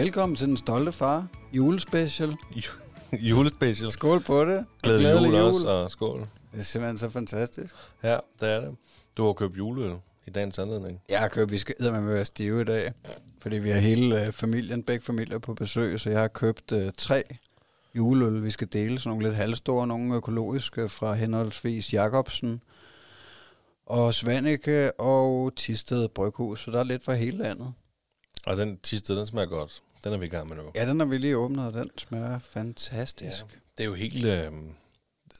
Velkommen til Den Stolte Far, julespecial. Julespecial. Skål på det. Glædelig jul, jul også, og skål. Det er simpelthen så fantastisk. Ja, det er det. Du har købt juleøl i dagens anledning. Jeg har købt, vi skal med være stive i dag, fordi vi har hele øh, familien, begge familier på besøg, så jeg har købt øh, tre juleøl, vi skal dele, sådan nogle lidt halvstore, nogle økologiske fra henholdsvis Jacobsen og Svanike og Tisted Bryghus, så der er lidt fra hele landet. Og den Tisted, den smager godt. Den er vi i gang med nu. Ja, den har vi lige åbnet, og den smager fantastisk. Ja, det er jo helt... Øh,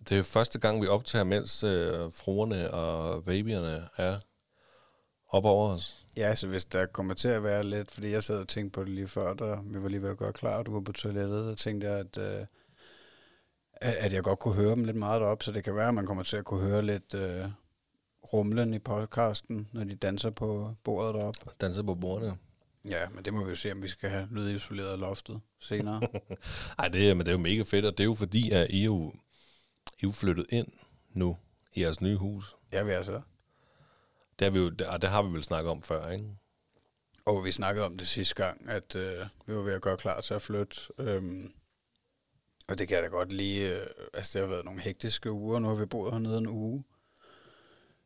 det er jo første gang, vi optager, mens øh, fruerne og babyerne er op over os. Ja, så hvis der kommer til at være lidt, fordi jeg sad og tænkte på det lige før, da vi var lige ved at gøre klar, og du var på toilettet, så tænkte jeg, at, øh, at jeg godt kunne høre dem lidt meget deroppe, så det kan være, at man kommer til at kunne høre lidt øh, rumlen i podcasten, når de danser på bordet deroppe. Danser på bordet, Ja, men det må vi jo se, om vi skal have lydisoleret loftet senere. Ej, det, men det er jo mega fedt, og det er jo fordi, at I er jo, I jo flyttet ind nu i jeres nye hus. Ja, vi er så. Det har vi jo, og det har vi vel snakket om før, ikke? Og vi snakkede om det sidste gang, at øh, vi var ved at gøre klar til at flytte. Øhm, og det kan jeg da godt lige... Øh, altså, det har været nogle hektiske uger. Nu har vi boet hernede en uge.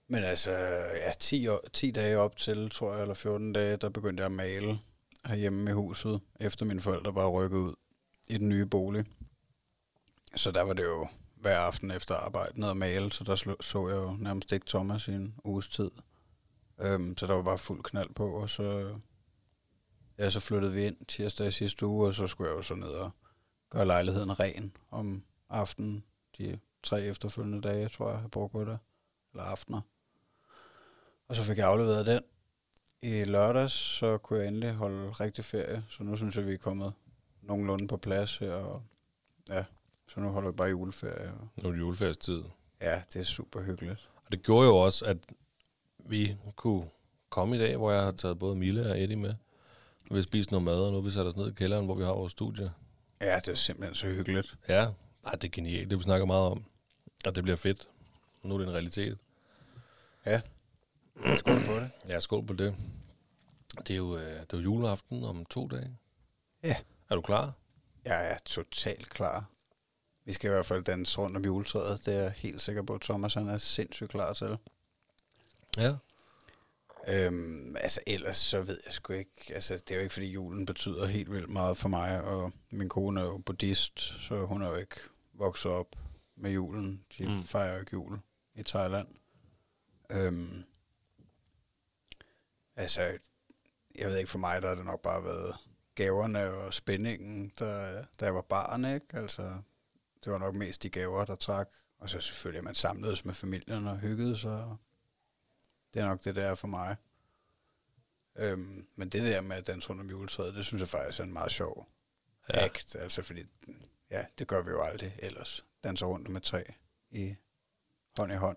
Men altså, ja, 10, 10 dage op til, tror jeg, eller 14 dage, der begyndte jeg at male herhjemme i huset, efter mine forældre var rykket ud i den nye bolig. Så der var det jo hver aften efter arbejde ned og male, så der så jeg jo nærmest ikke Thomas i en uges tid. Øhm, så der var bare fuld knald på, og så, ja, så flyttede vi ind tirsdag i sidste uge, og så skulle jeg jo så ned og gøre lejligheden ren om aftenen. De tre efterfølgende dage, tror jeg, jeg brugte på det. Eller aftener. Og så fik jeg afleveret den. I lørdags, så kunne jeg endelig holde rigtig ferie, så nu synes jeg, vi er kommet nogenlunde på plads her, og ja, så nu holder vi bare juleferie. Og nu er det juleferiestid. Ja, det er super hyggeligt. Og det gjorde jo også, at vi kunne komme i dag, hvor jeg har taget både Mille og Eddie med. Vi har spist noget mad, og nu har vi sat os ned i kælderen, hvor vi har vores studie. Ja, det er simpelthen så hyggeligt. Ja, Ej, det er genialt. Det vi snakker meget om. Og det bliver fedt. Nu er det en realitet. Ja, Skål på det. Ja, skål på det. Det er jo, øh, det er jo juleaften om to dage. Ja. Er du klar? Jeg er totalt klar. Vi skal i hvert fald danse rundt om juletræet. Det er jeg helt sikker på, at Thomas han er sindssygt klar til. Ja. Øhm, altså ellers så ved jeg sgu ikke, altså det er jo ikke fordi julen betyder helt vildt meget for mig, og min kone er jo buddhist, så hun er jo ikke vokset op med julen. De mm. fejrer jo ikke jul i Thailand. Øhm, Altså, jeg ved ikke, for mig der har det nok bare været gaverne og spændingen, der, der jeg var barn, ikke? Altså, det var nok mest de gaver, der trak. Og så selvfølgelig, at man samledes med familien og hyggede sig. Det er nok det, der er for mig. Øhm, men det der med at danse rundt om juletræet, det synes jeg faktisk er en meget sjov ja. akt. Altså, fordi, ja, det gør vi jo aldrig ellers. Danser rundt med træ i hånd i hånd.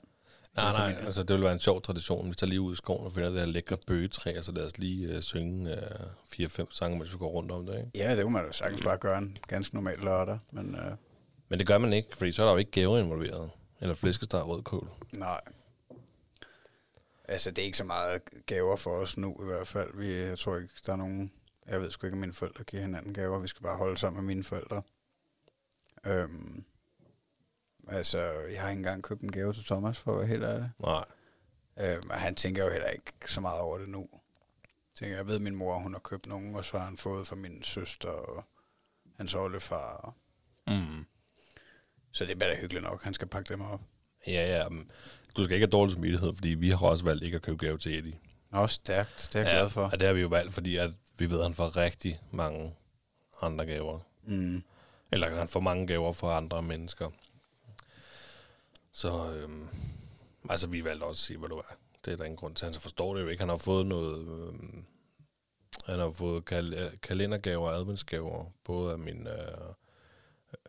Nej, nej, altså det vil være en sjov tradition. Vi tager lige ud i skoven og finder det her lækre bøgetræ, så lad os lige uh, synge uh, fire-fem sange, mens vi går rundt om det, ikke? Ja, det kunne man jo sagtens bare gøre en ganske normal lørdag, men... Uh, men det gør man ikke, fordi så er der jo ikke gaver involveret. Eller flæskesteg og rødkål. Nej. Altså, det er ikke så meget gaver for os nu i hvert fald. Vi, jeg tror ikke, der er nogen... Jeg ved sgu ikke, at mine forældre giver hinanden gaver. Vi skal bare holde sammen med mine forældre. Øhm, Altså, jeg har ikke engang købt en gave til Thomas, for at være helt ærlig. Nej. Øh, men han tænker jo heller ikke så meget over det nu. Tænker, jeg ved, min mor hun har købt nogen, og så har han fået fra min søster og hans oldefar. Mm. Så det er bare hyggeligt nok, han skal pakke dem op. Ja, ja. Men du skal ikke have dårlig smidighed, fordi vi har også valgt ikke at købe gave til Eddie. Nå, stærkt. Det er jeg ja, glad for. Og det har vi jo valgt, fordi at vi ved, at han får rigtig mange andre gaver. Mm. Eller han får mange gaver fra andre mennesker. Så øhm, altså, vi valgte også at sige, hvad du er. Det er der ingen grund til. Han så forstår det jo ikke. Han har fået noget... Øhm, han har fået kal- kalendergaver og adventsgaver, både af min, øh,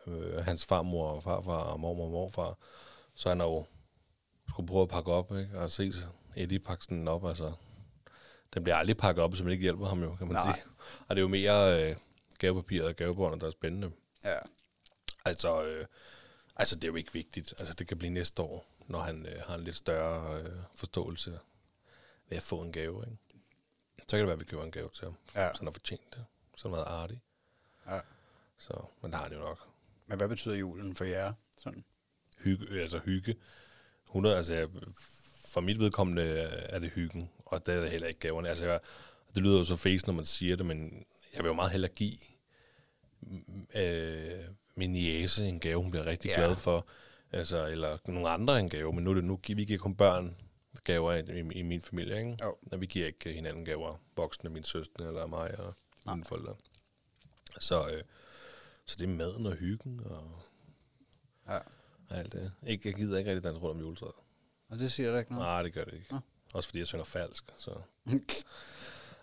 øh, hans farmor og farfar og mormor og morfar. Så han har jo skulle prøve at pakke op, ikke? Og se Eddie pakke sådan op, altså. Den bliver aldrig pakket op, som ikke hjælper ham jo, kan man Nej. sige. Og det er jo mere øh, gavepapir og gavebånd, der er spændende. Ja. Altså, øh, Altså, det er jo ikke vigtigt. Altså, det kan blive næste år, når han øh, har en lidt større øh, forståelse ved at få en gave, ikke? Så kan det være, at vi køber en gave til ham, ja. så han har fortjent det. Sådan noget artig. Ja. Så, men det har han jo nok. Men hvad betyder julen for jer? Sådan. Hygge, altså hygge. 100, altså jeg, for mit vedkommende er det hyggen, og det er det heller ikke gaverne. Altså jeg, det lyder jo så face, når man siger det, men jeg vil jo meget hellere give øh, min jæse en gave, hun bliver rigtig Ja. glad for. Altså, eller nogle andre en gave, men nu er det nu, vi giver kun børn gaver i, i, i min familie, ikke? Jo. Og vi giver ikke hinanden gaver, voksne, min søster eller mig og Nej. mine forældre. Så, øh, så det er maden og hyggen og Ja. alt det. Ikke, jeg gider ikke rigtig danse rundt om juletræet. Og det siger der ikke noget? Nej, det gør det ikke. Nå. Også fordi jeg synger falsk. Så.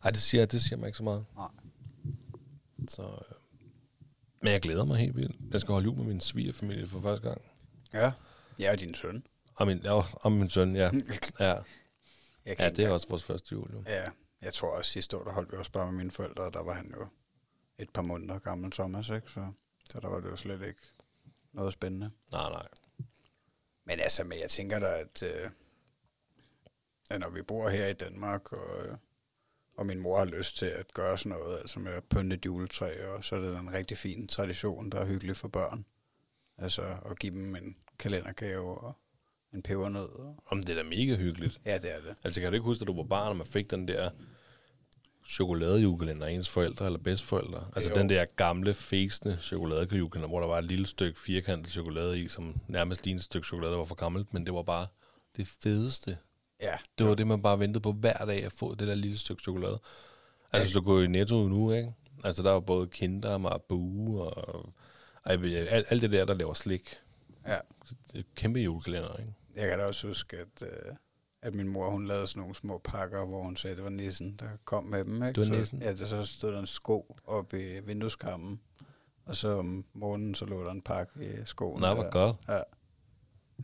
Ej, det siger, det siger mig ikke så meget. Nej. Så, øh. Men jeg glæder mig helt vildt. Jeg skal holde jul med min svigerfamilie for første gang. ja. Jeg er din søn. Og min, ja, og min søn, ja. ja. Jeg Ja, det er også vores første jul. Jo. Ja, jeg tror også sidste år, der holdt vi også bare med mine forældre, og der var han jo et par måneder gammel, Thomas, ikke? Så, så der var det jo slet ikke noget spændende. Nej, nej. Men altså, men jeg tænker da, at, øh, når vi bor her i Danmark, og, øh, og min mor har lyst til at gøre sådan noget, altså med at pynte et juletræ, og så er det en rigtig fin tradition, der er hyggelig for børn. Altså at give dem en kalendergave og en pebernød. Og, Om det er da mega hyggeligt. ja, det er det. Altså, kan du ikke huske, at du var barn, og man fik den der chokoladejulekalender af ens forældre eller bedstforældre? Altså Jo. den der gamle, fæsende chokoladejulekalender, hvor der var et lille stykke firkantet chokolade i, som nærmest lignede et stykke chokolade, der var for gammelt, men det var bare det fedeste. Ja, Det var det, man bare ventede på hver dag at få det der lille stykke chokolade. Altså, hvis du går i Netto nu, ikke? Altså, der var både Kinder og Marabu og ej, alt, alt det der, der laver slik. ja. Det er kæmpe julekalender, ikke? Jeg kan da også huske, at, øh, at min mor, hun lavede sådan nogle små pakker, hvor hun sagde, at det var nissen, der kom med dem. Ikke? Det var så, nissen? Ja, der, så stod der en sko oppe i vindueskarmen, og så om morgenen, så lå der en pakke i skoen. Nå, hvor godt. Ja.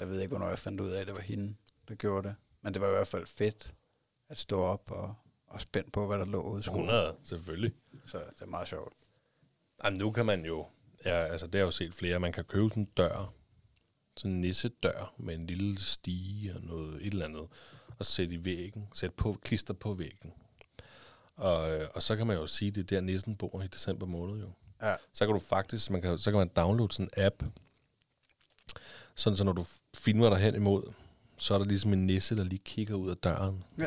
Jeg ved ikke, hvornår jeg fandt ud af, at det var hende, der gjorde det. Men det var i hvert fald fedt at stå op og, og spændt på, hvad der lå ude i skoen. 100, selvfølgelig. Så det er meget sjovt. Jamen, nu kan man jo, ja, altså det har jeg jo set flere, man kan købe sådan en dør, sådan en nissedør med en lille stige og noget, et eller andet, og sætte i væggen, sætte på, klister på væggen. Og, øh, og så kan man jo sige, det er der nissen bor i december måned jo. Ja. Så kan du faktisk, man kan, så kan man downloade sådan en app, sådan så når du filmer dig hen imod, så er der ligesom en nisse, der lige kigger ud af døren. Ja.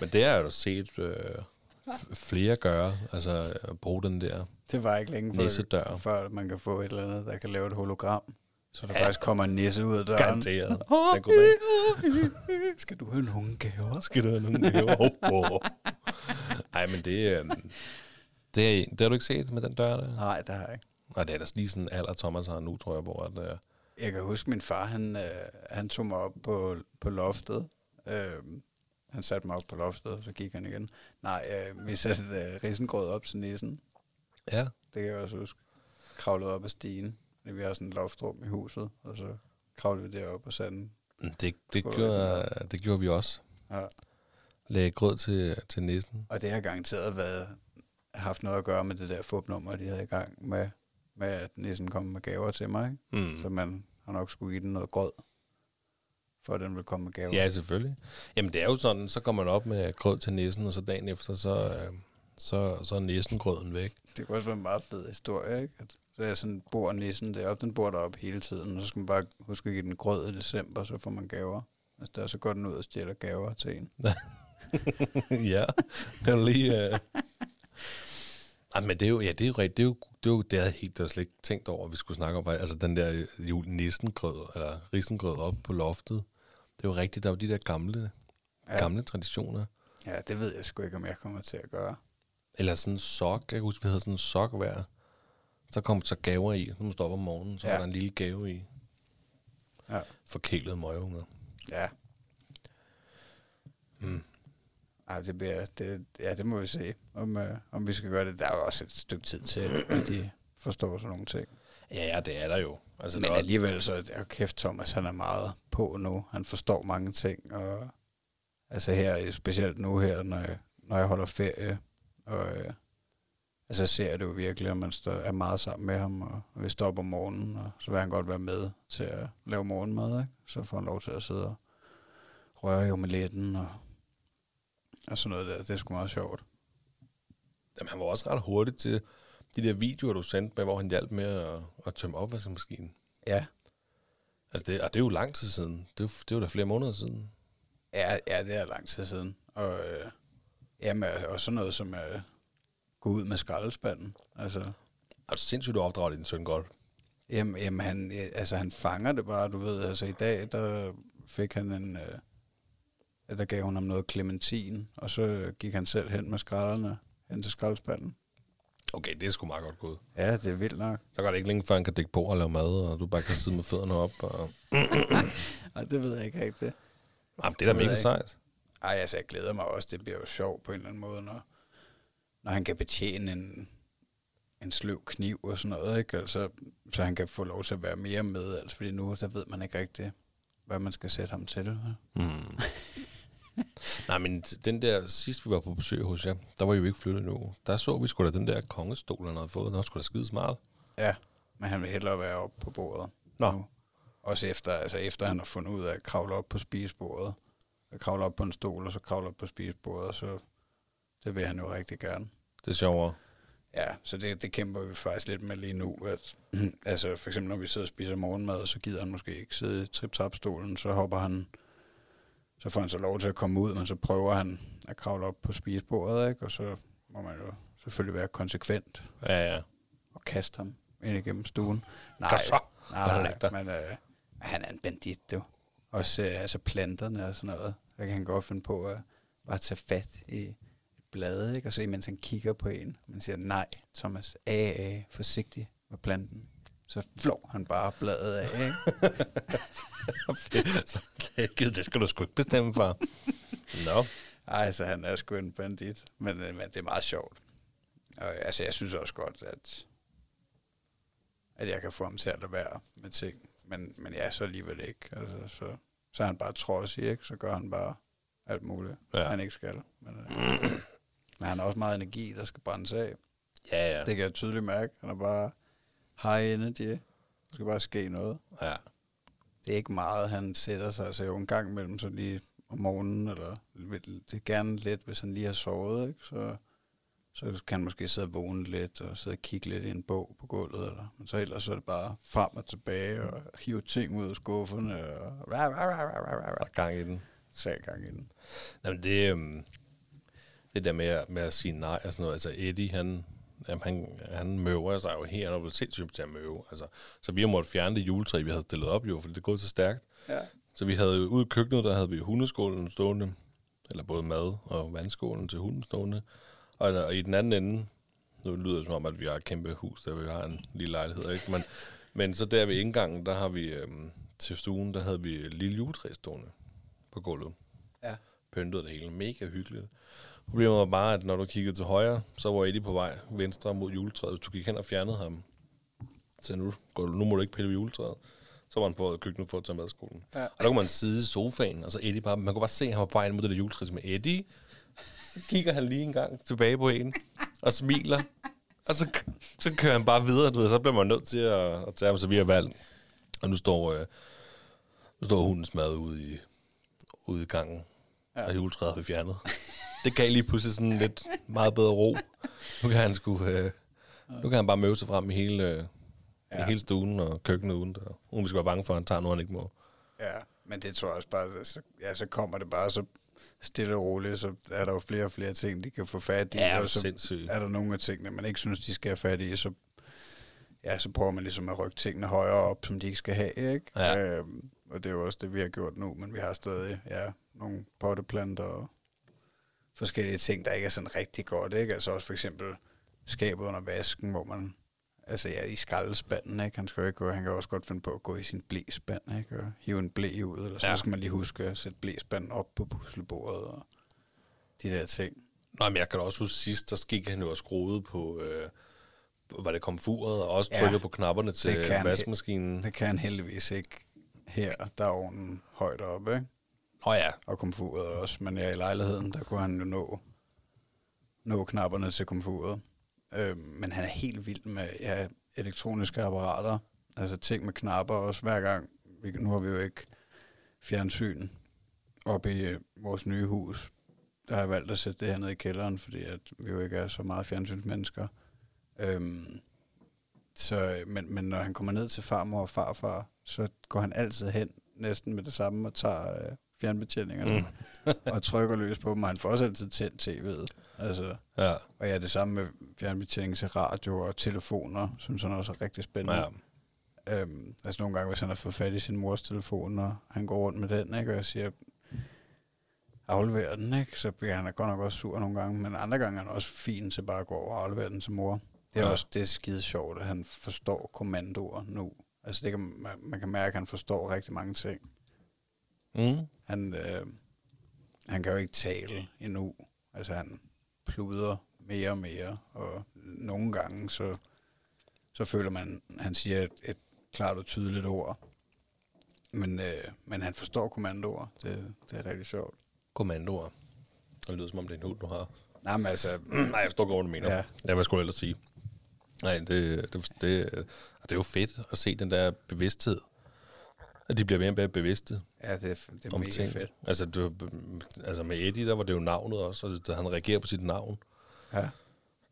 Men det har jeg jo set øh, flere gøre, altså at bruge den der Det var ikke længe før, nissedør. før man kan få et eller andet, der kan lave et hologram. Så der Ja. faktisk kommer en nisse ud af døren. Garanteret. Den Skal du have nogle gaver? Skal du have nogen gaver? Oh, oh. Ej, men det, øh, det, er, det har du ikke set med den dør der? Nej, det har jeg ikke. Nej, det er da lige sådan alder Thomas har nu, tror jeg, hvor at, øh, Jeg kan huske, min far, han, øh, han tog mig op på, på loftet. Øh, han satte mig op på loftet, og så gik han igen. Nej, øh, vi satte øh, risengrød op til nissen. ja, Det kan jeg også huske. Kravlede op ad stigen. Vi har sådan et loftrum i huset, og så kravlede vi derop og satte den. det, det, Skulle gjorde, det gjorde vi også. Ja. Lagde grød til, til nissen. Og det har garanteret været, haft noget at gøre med det der fupnummer, de havde i gang med, med at nissen kom med gaver til mig. Ikke? Mm. Så man har nok skulle give den noget grød, for at den vil komme med gaver. Ja, selvfølgelig. Jamen, det er jo sådan, så kommer man op med grød til nissen, og så dagen efter, så, øh, så, så er nissengrøden væk. Det kunne også være en meget fed historie, ikke? At så er sådan bor nissen deroppe, den bor deroppe hele tiden, og så skal man bare huske at give den grød i december, så får man gaver. Altså der så går den ud og stjæler gaver til en. ja, kan lige... Øh... Ej, men det er jo, ja, det er jo rigtigt. Det er jo, det, er jo, det havde jeg helt jeg slet ikke tænkt over, at vi skulle snakke om. Altså den der jul nissengrød, eller risengrød op på loftet. Det er jo rigtigt, der er jo de der gamle, ja. gamle traditioner. Ja, det ved jeg sgu ikke, om jeg kommer til at gøre. Eller sådan en sok. Jeg kan huske, vi havde sådan en sok hver. Så kom så gaver i. Så man står op om morgenen, så ja. Var der en lille gave i. Ja. Forkælede møgeunger. Ja. Mm. Ej, det bliver, det, ja, det må vi se, om, øh, om vi skal gøre det. Der er jo også et stykke tid til, at de forstår sådan nogle ting. Ja, ja, det er der jo. Altså, Men der er alligevel så, er kæft Thomas, han er meget på nu. Han forstår mange ting, og altså her, specielt nu her, når jeg, når jeg holder ferie, og øh, altså ser det jo virkelig, at man står, er meget sammen med ham, og vi står op om morgenen, og så vil han godt være med til at lave morgenmad, ikke? Så får han lov til at sidde og røre i omeletten, og, og sådan noget der. Det er sgu meget sjovt. Jamen, han var også ret hurtig til de der videoer, du sendte med, hvor han hjalp med at, at tømme opvaskemaskinen. Ja. Altså, det, og det er jo lang tid siden. Det er, jo- det er jo da flere måneder siden. Ja, ja, det er lang tid siden. Og, øh, jamen, og sådan noget som at gå ud med skraldespanden. Altså, Er du sindssygt, du opdrager din søn godt? jamen, jamen han, øh, altså, han fanger det bare, du ved. Altså, i dag, der fik han en... Øh, der gav hun ham noget clementin, og så gik han selv hen med skralderne hen til skraldespanden. Okay, det er sgu meget godt gået. Ja, det er vildt nok. Så går det ikke længe, før han kan dække på og lave mad, og du bare kan sidde med fødderne op. Og... Ej, det ved jeg ikke rigtigt. Jamen, det er da mega sejt. Ej, altså, jeg glæder mig også. Det bliver jo sjovt på en eller anden måde, når, når han kan betjene en, en sløv kniv og sådan noget, ikke? Altså, så han kan få lov til at være mere med, altså, fordi nu, der ved man ikke rigtigt, hvad man skal sætte ham til. Mm. Nej, men den der, sidst vi var på besøg hos jer, der var I jo ikke flyttet nu. Der så vi sgu da den der kongestol, han havde fået. Den var sgu da skide smart. Ja, men han vil hellere være oppe på bordet. Nå. Nu. Også efter, altså efter han har fundet ud af at kravle op på spisebordet, at kravle op på en stol, og så kravle op på spisebordet, så det vil han jo rigtig gerne. Det er sjovere. Ja, så det, det kæmper vi faktisk lidt med lige nu. At, altså for eksempel når vi sidder og spiser morgenmad, så gider han måske ikke sidde i trip stolen så hopper han, så får han så lov til at komme ud, men så prøver han at kravle op på spisebordet, ikke? og så må man jo selvfølgelig være konsekvent Ja, ja. og kaste ham ind igennem stuen. Nej, Kom så. nej, nej, der. men øh, han er en bandit, du. Også øh, altså planterne og sådan noget. Der kan han godt finde på at bare tage fat i et blad, ikke? og se, mens han kigger på en. Man siger, nej, Thomas, A, A, forsigtig med planten. Så flår han bare bladet af, ikke? så det, det skal du sgu ikke bestemme for. Nå. Ej, så han er sgu en bandit. Men, øh, men det er meget sjovt. Og altså, jeg synes også godt, at, at jeg kan få ham til at lade være med ting. Men, men ja, så alligevel ikke. Altså, så, så er han bare trodsig, ikke? Så gør han bare alt muligt, ja. han ikke skal. Men, øh, men han har også meget energi, der skal brændes af. Ja, ja. Det kan jeg tydeligt mærke. Han er bare high energy. Der skal bare ske noget. ja. Det er ikke meget, han sætter sig. Altså jo en gang imellem, så lige om morgenen, eller det er gerne lidt, hvis han lige har sovet, ikke? Så, så kan han måske sidde og vågne lidt, og sidde og kigge lidt i en bog på gulvet, eller, men så ellers så er det bare frem og tilbage, og hive ting ud af skufferne, og rah, rah, rah, rah, rah, rah, gang i den. sag gang i den. Jamen, det, øhm, det der med, at- med at sige nej og sådan noget. Altså, Eddie, han, jamen, han, han møver sig jo her, han blevet sindssygt til at møve. Altså, så vi har måttet fjerne det juletræ, vi havde stillet op jo, fordi det er gået så stærkt. Ja. Så vi havde ude i køkkenet, der havde vi hundeskålen stående, eller både mad og vandskålen til hunden stående. Og, og i den anden ende, nu lyder det som om, at vi har et kæmpe hus, der vi har en lille lejlighed, ikke? Men, men så der ved indgangen, der har vi øhm, til stuen, der havde vi lille juletræ stående på gulvet. Ja. Pyntet det hele, mega hyggeligt. Problemet var bare, at når du kiggede til højre, så var Eddie på vej venstre mod juletræet. Hvis du gik hen og fjernede ham, så nu, går du, nu må du ikke pille ved juletræet. Så var han på køkkenet for at tage madskolen. Ja. Og der kunne man sidde i sofaen, og så Eddie bare, man kunne bare se, at han var på vej mod det der juletræ med Eddie. Så kigger han lige en gang tilbage på en, og smiler. Og så, så kører han bare videre, du ved, så bliver man nødt til at, at tage ham, så vi har valgt. Og nu står, øh, nu står hundens mad ude i, ude i gangen, ja. og juletræet har vi fjernet. Det gav lige pludselig sådan lidt meget bedre ro. Nu kan han sgu, øh, nu kan han bare møve sig frem i hele, øh, ja. i hele stuen og køkkenet uden, der, uden vi skal være bange for, at han tager noget, han ikke må. Ja, men det tror jeg også bare, så, ja, så kommer det bare så stille og roligt, så er der jo flere og flere ting, de kan få fat i, Ja, og så sindssygt. er der nogle af tingene, man ikke synes, de skal have fat i, så, ja, så prøver man ligesom at rykke tingene højere op, som de ikke skal have, ikke? Ja. Øhm, og det er jo også det, vi har gjort nu, men vi har stadig, ja, nogle potteplanter og forskellige ting, der ikke er sådan rigtig godt, ikke? Altså også for eksempel skabet under vasken, hvor man, altså ja, i skraldespanden, ikke? Han skal jo ikke gå, han kan også godt finde på at gå i sin blæspand, ikke? Og hive en blæ ud, eller så Ja. ja. skal man lige huske at sætte blæspanden op på puslebordet og de der ting. Nå, men jeg kan da også huske sidst, der gik han jo og skruede på, øh, var det komfuret, og også Ja, trykkede på knapperne til vaskemaskinen. Det kan han heldigvis ikke her, der er ovnen højt oppe, ikke? Nå ja, Og komfuret også, men ja, i lejligheden, der kunne han jo nå, nå knapperne til komfuret. Øh, men han er helt vild med ja, elektroniske apparater, altså ting med knapper også hver gang. Vi, nu har vi jo ikke fjernsyn oppe i øh, vores nye hus, der har jeg valgt at sætte det her ned i kælderen, fordi at vi jo ikke er så meget fjernsynsmennesker. Øhm, så, øh, men, men når han kommer ned til farmor og farfar, så går han altid hen næsten med det samme og tager øh, fjernbetjeningerne mm. og trykker løs på dem, og han får også altid tændt tv'et. Altså, Ja. og ja, det samme med fjernbetjening til radio og telefoner, synes han også er rigtig spændende. ja. Øhm, altså nogle gange, hvis han har fået fat i sin mors telefon, og han går rundt med den, ikke, og jeg siger, aflever den, ikke, så bliver han godt nok også sur nogle gange, men andre gange er han også fin til bare at gå over og aflevere den til mor. Det er ja. også det er skide sjovt, at han forstår kommandoer nu. Altså det kan, man, man kan mærke, at han forstår rigtig mange ting. Mm. Han, øh, han kan jo ikke tale endnu. Altså han pluder mere og mere, og nogle gange så, så føler man, han siger et, et klart og tydeligt ord. Men, øh, men han forstår kommandoer. Det, det er rigtig sjovt. Kommandoer. Det lyder som om det er en hund, du har. Nej, men altså, Nej, jeg forstår godt, hvad du mener. Ja. Ja. hvad skulle jeg ellers sige? Nej, det, det, det, det er jo fedt at se den der bevidsthed. At de bliver mere og mere bevidste ja, det, er- det er om mega ting. fedt. Altså, var- altså med Eddie, der var det jo navnet også, og det- han reagerer på sit navn. Ja,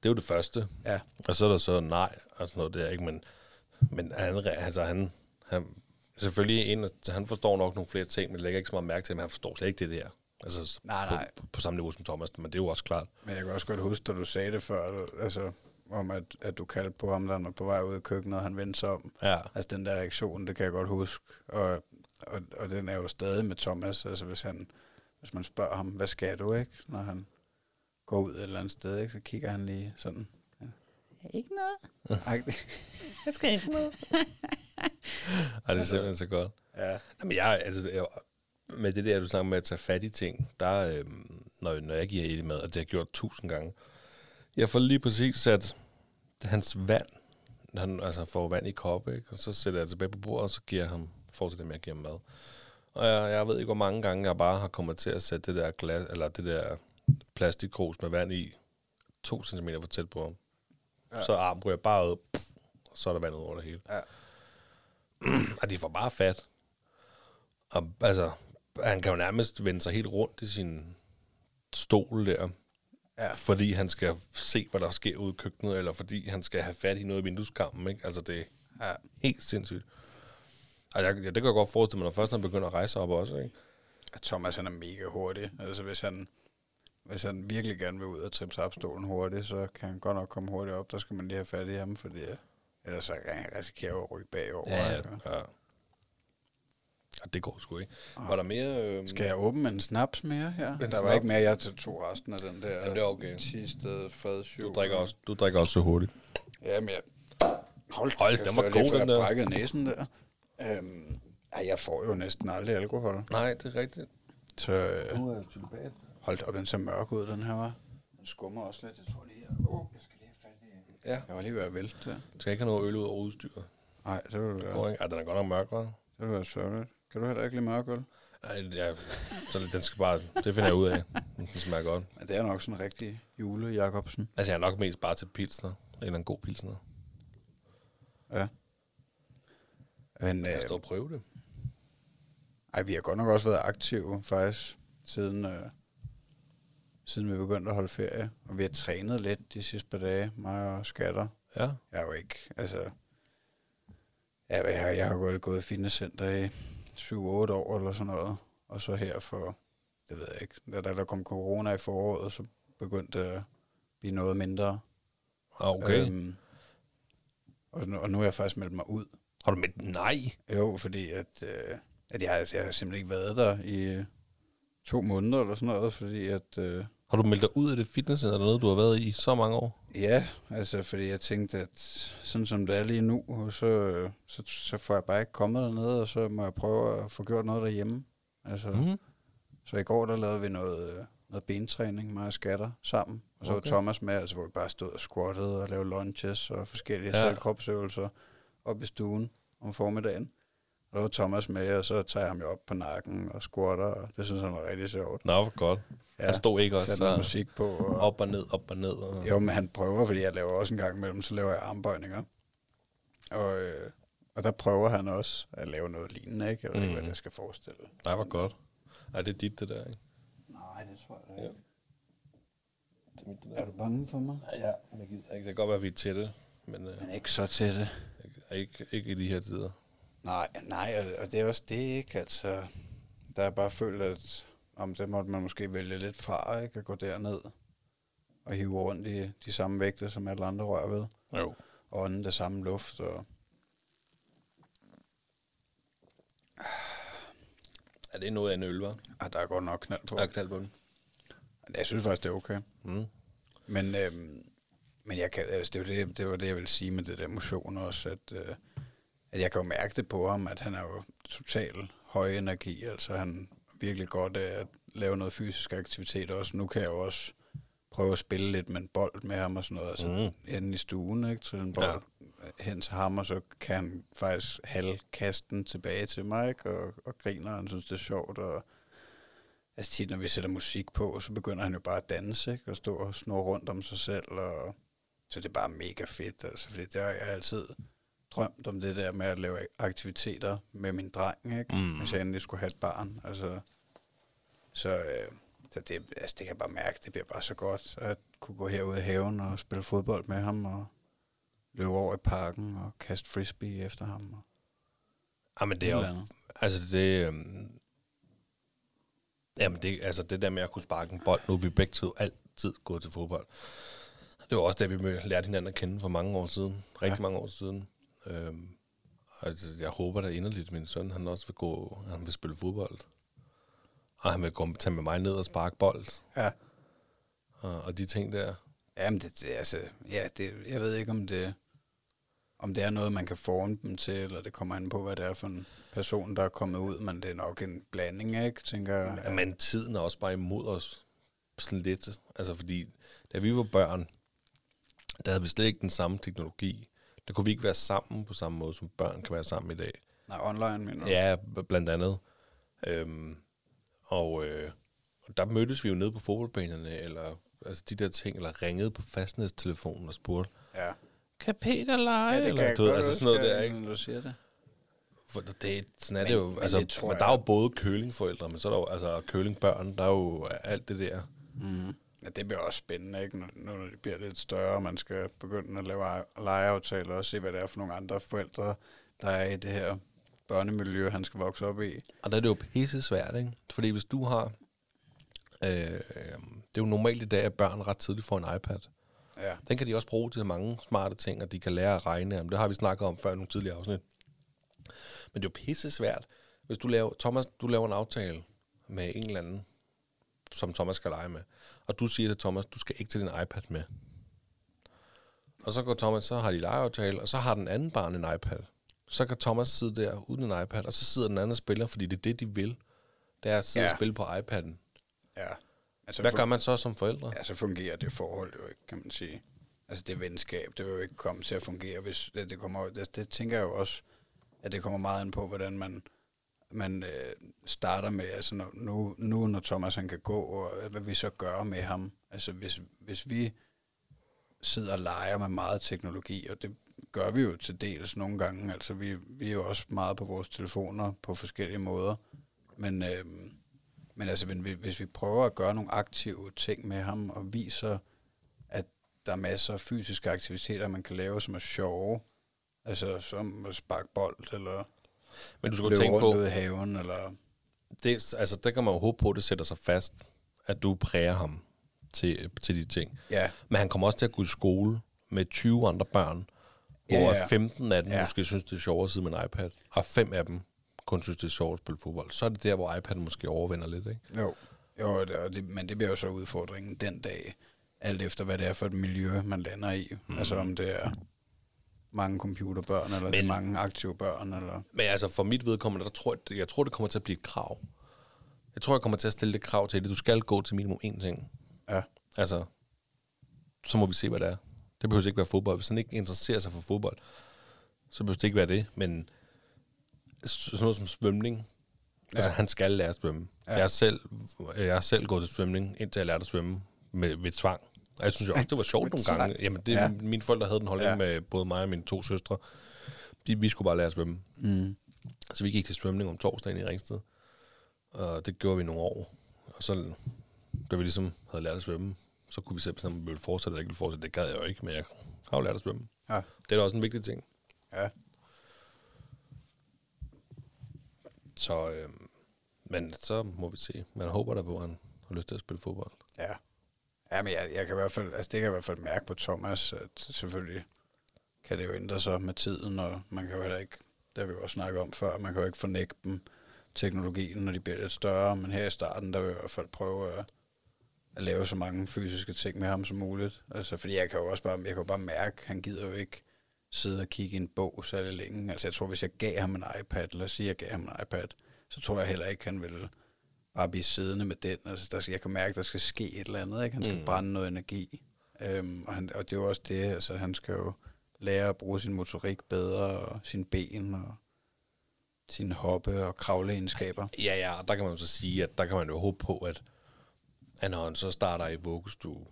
Det er jo det første. ja, Og så er der så nej, og sådan noget der, ikke? Men, men han, altså, han, han, selvfølgelig en, af- han forstår nok nogle flere ting, men lægger ikke så meget mærke til, men han forstår slet ikke det der. Altså, Nej, på, nej. På, på samme niveau som Thomas, men det er jo også klart. men jeg kan også godt huske, da du sagde det før, du- altså, om at, at du kaldte på ham, da han var på vej ud af køkkenet, og han vendte sig om. Ja, Altså den der reaktion, det kan jeg godt huske. Og, og, og den er jo stadig med Thomas. Altså hvis, han, hvis man spørger ham, hvad skal du, ikke? Når han går ud et eller andet sted, ikke? Så kigger han lige sådan. Ja. Ikke noget. Jeg skal ikke noget. Ej, det er simpelthen så godt. ja. Jamen, jeg, altså, jeg, med det der, du snakker med at tage fat i ting, der, øhm, når, når jeg giver Eddie mad, og det har jeg gjort tusind gange, jeg får lige præcis sat hans vand, han altså får vand i kop, ikke? og så sætter jeg tilbage på bordet, og så giver ham, fortsætter med at give ham mad. Og jeg, jeg ved ikke, hvor mange gange jeg bare har kommet til at sætte det der glas, eller det der plastikkrus med vand i, to centimeter for tæt på ham. Ja. Så arm ryger bare ud, pff, og så er der vandet over det hele. Ja. og de får bare fat. Og altså, han kan jo nærmest vende sig helt rundt i sin stol der, Ja. fordi han skal se, hvad der sker ude i køkkenet, eller fordi han skal have fat i noget i vindueskampen, ikke? Altså, det er ja. helt sindssygt. Altså, jeg, ja, det kan jeg godt forestille mig, når først han begynder at rejse op også, ikke? Og Thomas han er mega hurtig. Altså hvis han, hvis han virkelig gerne vil ud og trippe stolen hurtigt, så kan han godt nok komme hurtigt op. Der skal man lige have fat i ham, fordi ellers så kan han risikere at ryge bagover. ikke? ja. Og det går sgu ikke. Var der mere... Øh, Skal jeg åbne en snaps mere her? En der var snaps? ikke mere, jeg til to resten af den der Jamen, det er okay. sidste fredsjul. Du drikker også, du drikker også så hurtigt. Ja, men jeg... Hold, Hold, den var god, den jeg der. brækkede næsen der. Øhm, ej, jeg får jo næsten aldrig alkohol. Nej, det er rigtigt. Så øh, Du er celibat. hold da op, den ser mørk ud, den her, var. Den skummer også lidt. Jeg tror lige, jeg, oh, jeg skal lige have fat i... Ja. Jeg var lige ved at vælte der. Du skal ikke have noget øl ud over udstyret. Nej, det ville være, Ja. Ej, den er godt nok mørk, hva'? det ville være sørgeligt. Kan du heller ikke lide mørk øl? Nej, ja, så den skal bare... Det finder jeg ud af. Den smager godt. Ja, det er nok sådan en rigtig jule Jacobsen. Altså, jeg er nok mest bare til pilsner. En eller anden god pilsner. Ja. Men Jeg øh, står og prøve det. ej, vi har godt nok også været aktive, faktisk, siden, øh, siden vi begyndte at holde ferie. Og vi har trænet lidt de sidste par dage, mig og skatter. Ja. Jeg er jo ikke, altså... Ja, jeg, har, jeg har gået, gået i fitnesscenter i 7-8 år eller sådan noget. Og så her for, det ved jeg ikke, da, da der kom corona i foråret, så begyndte det at blive noget mindre. Ah, Okay. Øhm. Og, nu, og nu er jeg faktisk meldt mig ud. Har du med... Nej. Jo, fordi at, øh, at jeg, har- jeg har simpelthen ikke været der i øh, to måneder eller sådan noget, fordi at... Øh, Har du meldt dig ud af det fitnesscenter, der noget, du har været i så mange år? Ja, altså fordi jeg tænkte, at sådan som det er lige nu, så, så, så får jeg bare ikke kommet dernede, og så må jeg prøve at få gjort noget derhjemme. Altså, mm. Mm. Så i går der lavede vi noget, noget bentræning, mig og skatter sammen. Og så Okay. var Thomas med, altså, hvor vi bare stod og squattede og lavede lunges og forskellige Ja. selvkropsøvelser op i stuen om formiddagen. Og der var Thomas med, og så tager jeg ham jo op på nakken og squatter, og det synes han var rigtig sjovt. Nå, hvor godt. Ja. Han stod ikke også så musik på. Og, op og ned, op og ned. Og... jo, men han prøver, fordi jeg laver også en gang imellem, så laver jeg armbøjninger. Og, øh, og der prøver han også at lave noget lignende, ikke? Jeg ved mm. ikke, Mm. hvad det skal forestille. Nej, hvor godt. Nej, det er dit, det der, ikke? Nej, det tror jeg ikke. det er mit, det Er du bange for mig? Ja, ja. Jeg gider ikke. Det kan godt være, at vi er tætte, men øh, Men ikke så tætte. ikke, ikke i de her tider. Nej, nej, og- og det er også det, ikke? Altså, der er bare følt, at om det måtte man måske vælge lidt fra, ikke? At gå derned og hive rundt i de samme vægte, som alle andre rører ved. Jo. Og ånde det samme luft, og Er det noget af en øl, var? ah, der er godt nok knald på. Der er knald på den. Jeg synes faktisk, det er okay. Mm. Men, øhm, men jeg kan, altså, det, var det, det var det, jeg ville sige med det der motion også, at, øh, at jeg kan jo mærke det på ham, at han er jo total høj energi, altså han er virkelig godt af at lave noget fysisk aktivitet også. Nu kan jeg jo også prøve at spille lidt med en bold med ham og sådan noget, altså Mm. inde i stuen, ikke, til en bold ja. hen til ham, og så kan han faktisk halv kaste den tilbage til mig, ikke, og, og griner, og han synes, det er sjovt, og Altså tit, når vi sætter musik på, så begynder han jo bare at danse, ikke? Og stå og snurre rundt om sig selv, og så det er bare mega fedt, altså, fordi det har jeg altid drømt om det der med at lave aktiviteter med min dreng, ikke? Mm. Hvis jeg endelig skulle have et barn, altså, så, øh, så det, altså, det kan jeg bare mærke, det bliver bare så godt, at kunne gå herud i haven og spille fodbold med ham, og løbe over i parken og kaste frisbee efter ham. Og Jamen, det et er jo, altså det, øhm, jamen det, altså det der med at kunne sparke en bold, nu er vi begge to altid gået til fodbold. Det var også da vi lærte hinanden at kende for mange år siden, rigtig Ja. mange år siden. Øhm, altså, jeg håber da inderligt, at min søn han også vil gå, han vil spille fodbold. Og han vil gå, tage med mig ned og sparke bold, Ja. og, og de ting der. Jamen, det, det, altså, ja, det, jeg ved ikke, om det, om det er noget, man kan forme dem til, eller det kommer an på, hvad det er for en person, der er kommet ud, men det er nok en blanding, ikke, tænker jeg. Ja. Men tiden er også bare imod os sådan lidt. Altså fordi, da vi var børn, der havde vi slet ikke den samme teknologi. Der kunne vi ikke være sammen på samme måde, som børn kan være sammen i dag. Nej, online, mener du? Ja, blandt andet. Øhm, og øh, der mødtes vi jo nede på fodboldbanerne, eller altså de der ting, eller ringede på fastnæstelefonen og spurgte, ja. kan Peter lege? ja det eller, kan jeg du godt altså sådan noget der, ikke? når du siger det. For det, sådan er Men- det jo. Altså, det tror men der er jo både kølingforældre, men så er der jo altså kølingbørn, der er jo alt det der. Mm. Ja, det bliver også spændende, ikke? Nu når det bliver lidt større, og man skal begynde at lave legeaftaler og se, hvad det er for nogle andre forældre, der er i det her børnemiljø, han skal vokse op i. Og der er det jo pisse svært, ikke? Fordi hvis du har... Øh, det er jo normalt i dag, at børn ret tidligt får en iPad. Ja. Den kan de også bruge til mange smarte ting, og de kan lære at regne om. Det har vi snakket om før i nogle tidligere afsnit. Men det er jo pisse svært. Hvis du laver, Thomas, du laver en aftale med en eller anden, som Thomas skal lege med, og du siger til Thomas, du skal ikke til din iPad med. Og så går Thomas, så har de legeaftale, og så har den anden barn en iPad. Så kan Thomas sidde der uden en iPad, og så sidder den anden og spiller, fordi det er det, de vil. Det er at sidde Ja. og spille på iPad'en. Ja. Altså, Hvad gør man så som forældre? Ja, så fungerer det forhold jo ikke, kan man sige. Altså det venskab, det vil jo ikke komme til at fungere, hvis det, det kommer... Det, det tænker jeg jo også, at det kommer meget an på, hvordan man, man øh, starter med, altså når, nu, nu når Thomas han kan gå, og hvad vi så gør med ham. Altså hvis, hvis vi sidder og leger med meget teknologi, og det gør vi jo til dels nogle gange, altså vi, vi er jo også meget på vores telefoner på forskellige måder, men... Øh, men altså, hvis vi, hvis vi prøver at gøre nogle aktive ting med ham, og viser, at der er masser af fysiske aktiviteter, man kan lave, som er sjove, altså som at sparke bold, eller Men du løbe tænke på, i haven, eller... det, altså, der kan man jo håbe på, at det sætter sig fast, at du præger ham til, til de ting. Ja, Men han kommer også til at gå i skole med 20 andre børn, Ja, ja, ja. ja. 15 af dem Ja. måske synes, det er sjovere at sidde med en iPad, og fem af dem kun synes, det er sjovt at spille fodbold. Så er det der, hvor iPad'en måske overvinder lidt, ikke? jo. jo det, men det bliver jo så udfordringen den dag, alt efter hvad det er for et miljø, man lander i. Mm. Altså om det er mange computerbørn, eller men, det er mange aktive børn, eller... Men altså, for mit vedkommende, der tror jeg, jeg tror, det kommer til at blive et krav. Jeg tror, jeg kommer til at stille det krav til det. Du skal gå til minimum én ting. Ja. Altså, så må vi se, hvad det er. Det behøver ikke være fodbold. Hvis han ikke interesserer sig for fodbold, så behøver det ikke være det. Men sådan noget som svømning, ja. altså han skal lære at svømme. Ja. Jeg, selv, jeg har selv gået til svømning, indtil jeg lærte at svømme med, ved tvang. Og jeg synes jo også, det var sjovt Med nogle gange. Jamen, det, Ja. mine forældre havde den holdning ja. med både mig og mine to søstre. De, vi skulle bare lære at svømme. Mm. Så vi gik til svømning om torsdagen i Ringsted. Og det gjorde vi nogle år. Og så, da vi ligesom havde lært at svømme, så kunne vi bestemme, om vi ville fortsætte eller ikke ville fortsætte. Det gad jeg jo ikke, men jeg har jo lært at svømme. Ja. Det er da også en vigtig ting. Ja. Så, øh, men så må vi se. Man håber da på, at han har lyst til at spille fodbold. Ja. Ja, men jeg, jeg kan i hvert fald, altså det kan jeg i hvert fald mærke på Thomas, at selvfølgelig kan det jo ændre sig med tiden, og man kan jo heller ikke, det har vi jo også snakket om før, man kan jo ikke fornægte dem teknologien, når de bliver lidt større, men her i starten, der vil jeg i hvert fald prøve at, at lave så mange fysiske ting med ham som muligt. Altså, fordi jeg kan jo også bare, jeg kan jo bare mærke, at han gider jo ikke sidde og kigge i en bog særlig længe. Altså jeg tror, hvis jeg gav ham en iPad, eller sige, jeg gav ham en iPad, så tror jeg heller ikke, han ville bare blive siddende med den. Altså, der, jeg kan mærke, at der skal ske et eller andet. Ikke? Han skal mm. brænde noget energi. Øhm, og, han, og det er jo også det, altså han skal jo lære at bruge sin motorik bedre, og sine ben, og sine hoppe- og kravleegenskaber. Ja, ja, og der kan man jo så sige, at der kan man jo håbe på, at, at når han så starter i vuggestue,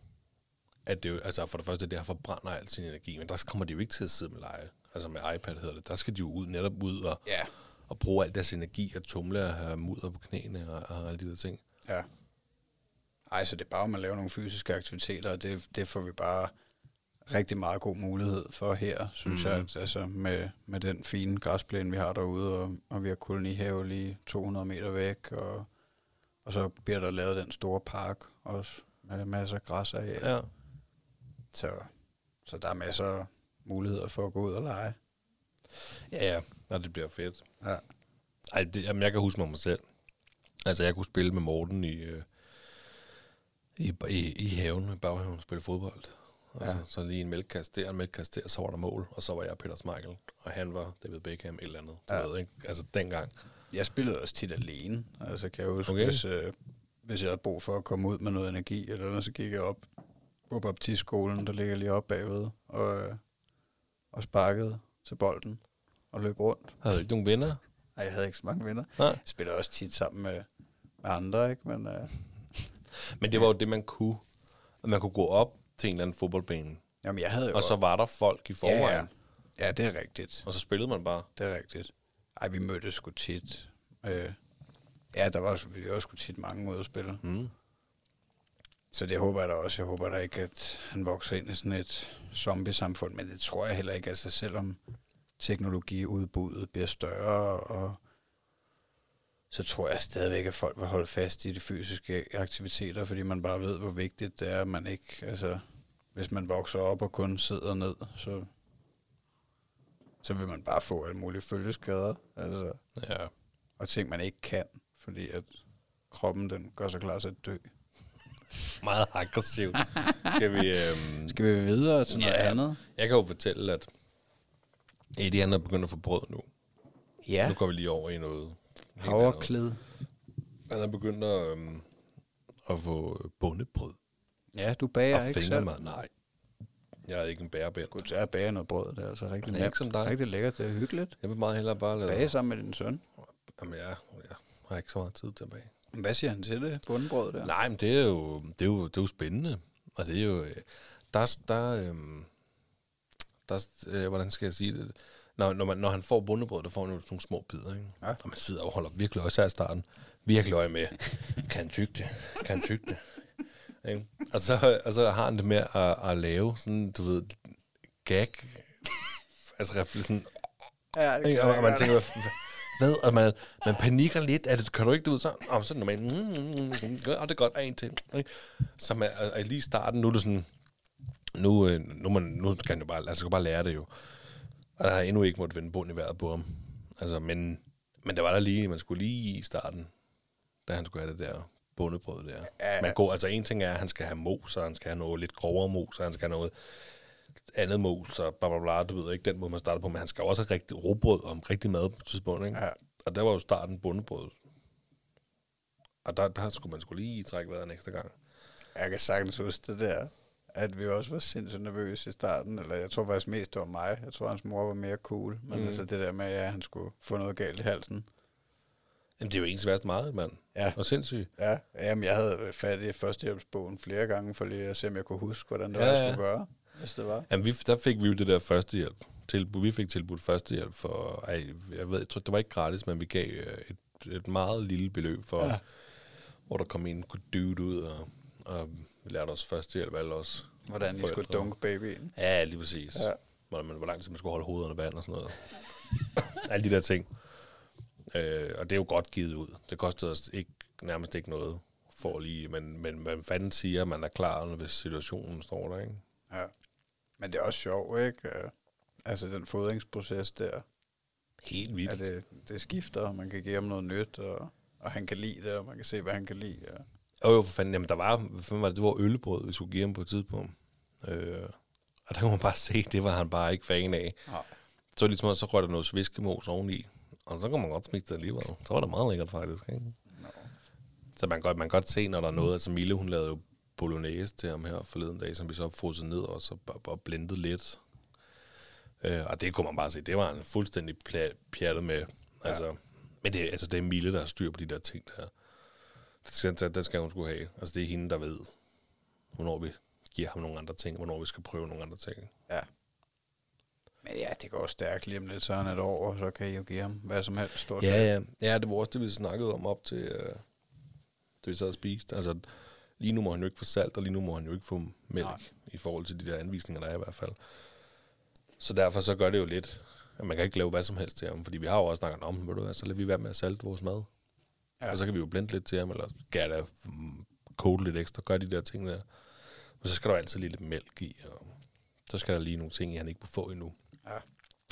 at det jo, altså for det første, det her forbrænder al sin energi, men der kommer de jo ikke til at sidde med lege, altså med iPad hedder det, der skal de jo ud, netop ud og, Ja. og bruge al deres energi og tumle og have mudder på knæene og, og alle de der ting. Ja. Ej, så det er bare, at man laver nogle fysiske aktiviteter, og det, det får vi bare rigtig meget god mulighed for her, synes Mhm. mm. jeg, at, altså med, med den fine græsplæne, vi har derude, og, og vi har kolonihave lige 200 meter væk, og, og så bliver der lavet den store park også, med masser af græs af. Ja. Så, så der er masser af muligheder for at gå ud og lege. Ja, ja, og det bliver fedt. Ja. Ej, det, jamen, jeg kan huske mig mig selv. Altså, jeg kunne spille med Morten i, øh, i, i, i haven, i baghaven, og spille fodbold. Og Ja. så, så lige en mælkekast der, en mælkekast der, så var der mål, og så var jeg Peter Smeichel, og han var David Beckham, et eller andet. Du Ja. ved, ikke? Altså, dengang. Jeg spillede også tit alene. Altså kan jeg huske, Okay. hvis, øh, hvis jeg havde brug for at komme ud med noget energi, eller noget, så gik jeg op på baptistskolen, der ligger lige op bagved, og, øh, og sparkede til bolden og løb rundt. Havde du ikke nogen venner? Ej, jeg havde ikke så mange venner. Nej. Jeg spiller også tit sammen med, med andre, ikke? Men øh, Men det var jo det, man kunne. Man kunne gå op til en eller anden fodboldbane, jamen, jeg havde jo... og så var der folk i forvejen, ja, ja. ja, det er rigtigt. og så spillede man bare. Det er rigtigt. Ej, vi mødtes sgu tit. Øh, ja, der var vi var sgu tit mange spille. Mm. Så det håber jeg da også. Jeg håber da ikke, at han vokser ind i sådan et zombie-samfund, men det tror jeg heller ikke. Altså selvom teknologiudbuddet bliver større, og så tror jeg stadigvæk, at folk vil holde fast i de fysiske aktiviteter, fordi man bare ved, hvor vigtigt det er, at man ikke, altså hvis man vokser op og kun sidder ned, så, så vil man bare få alle mulige følgeskader, altså, Ja. og ting, man ikke kan, fordi at kroppen, den gør sig klar til at dø. Meget aggressivt. Skal vi... Øhm, Skal vi videre til noget Ja. andet? jeg kan jo fortælle, at Eddie han er begyndt at få brød nu. Ja. Nu går vi lige over i noget. Havreklæde. Han er begyndt at, øhm, at få bundebrød. Ja, du bager og ikke selv. Nej. Jeg er ikke en bærebænd. Du tager at bage noget brød, det er altså rigtig er ikke som dig. Rigtig lækkert, det er hyggeligt. Jeg vil meget hellere bare lade... Bage sammen med din søn. Jamen, jeg, jeg har ikke så meget tid til at bage. Hvad siger han til det, bundebrød der? Nej, men det er jo, det er jo, det er jo spændende. Og det er jo... øh, Der, der, øhm, der, øh, hvordan skal jeg sige det? Når, når, man, når han får bundebrød, der får han jo sådan nogle små bidder, ikke? Ja. Og man sidder og holder virkelig øje, i starten. Virkelig øje med, kan han tygge det? Kan han tygge det? Ikke? Og, så, og så har han det med at, at lave sådan, du ved, gag. Altså sådan, Ja, ikke? Og, og man tænker, hvad, hvad? Og man, man panikker lidt. Er det, kan du ikke det ud så? Om så er det normalt. Mm, mm, mm, mm, og det er godt, og en til. Ikke? Så man, og, og lige i starten, nu er det sådan, nu, øh, nu, man, nu skal han jo bare, altså, skal bare lære det jo. Og der har endnu ikke måttet vende bund i vejret på ham. Altså, men, men der var der lige, man skulle lige i starten, da han skulle have det der bundebrød der. Ja. Man går, altså en ting er, at han skal have mos, og han skal have noget lidt grovere mos, og han skal have noget andet mos, og bla bla bla, du ved ikke den måde, man starter på, men han skal også have rigtig råbrød om rigtig mad på tidspunkt, ikke? Ja. Og der var jo starten bundebrød. Og der, der skulle man skulle lige trække vejret en ekstra gang. Jeg kan sagtens huske det der, at vi også var sindssygt nervøse i starten, eller jeg tror faktisk mest, det var mig. Jeg tror, hans mor var mere cool, men Mm. mm. altså det der med, at han skulle få noget galt i halsen. Jamen, det er jo ens værste meget, mand. Ja. Og sindssygt. Ja, jamen jeg havde fat i førstehjælpsbogen flere gange, for lige at se, om jeg kunne huske, hvordan det Ja, var, jeg skulle gøre, hvis det var. Jamen, vi, der fik vi jo det der førstehjælp. Tilbud. Vi fik tilbudt førstehjælp for, ej, jeg ved, jeg tror, det var ikke gratis, men vi gav øh, et, et meget lille beløb for, ja. Hvor der kom en good dude ud og, og vi lærte os første hjælp alle os. Hvordan I skulle dunke babyen. Ja, lige præcis. Ja. Hvor, man, hvor lang tid man skulle holde hovedet under vand og sådan noget. Alle de der ting. Øh, og det er jo godt givet ud. Det kostede os ikke, nærmest ikke noget for lige, men, men man fanden siger, at man er klar, når hvis situationen står der, ikke? Ja. Men det er også sjovt, ikke? Øh, Altså den fodringsproces der, Helt vildt. at det, det skifter, og man kan give ham noget nyt, og, og han kan lide det, og man kan se, hvad han kan lide. Og, Jo, for fanden, jamen der var, hvad fanden var det, det var øllebrød, vi skulle give ham på et tidspunkt. Øh, og der kunne man bare se, det var han bare ikke fan af. Nej. Så ligesom, så røg der noget sviskemos oveni. Og så kunne man godt smide det alligevel. Så var det meget lækkert faktisk, ikke? no. Så man kan, godt, man kan godt se, når der er noget. Altså Mille, hun lavede jo bolognese til ham her forleden dag, som vi så frosset ned og så bare, bare blendet lidt. Øh, og det kunne man bare se, det var han fuldstændig pjattet med. Altså, Men det, altså, det er Mille, der har styr på de der ting der. Det skal, det skal hun skulle have. Altså det er hende, der ved, hvornår vi giver ham nogle andre ting, hvornår vi skal prøve nogle andre ting. Ja. Men ja, det går stærkt lige om lidt, så er han et år, og så kan I jo give ham hvad som helst stort. Ja, ja. Ja, det var også det, vi snakkede om op til, øh, det vi sad og spiste. Altså, lige nu må han jo ikke få salt, og lige nu må han jo ikke få mælk, Nej. I forhold til de der anvisninger, der er i hvert fald. Så derfor så gør det jo lidt, at man kan ikke lave hvad som helst til ham, fordi vi har jo også snakket om, ved du så lader vi være med at salte vores mad. Ja. Og så kan vi jo blende lidt til ham, eller skære det, mm, kode lidt ekstra, gøre de der ting der. Men så skal der jo altid lige lidt mælk i, og så skal der lige nogle ting han ikke må få endnu. Ja.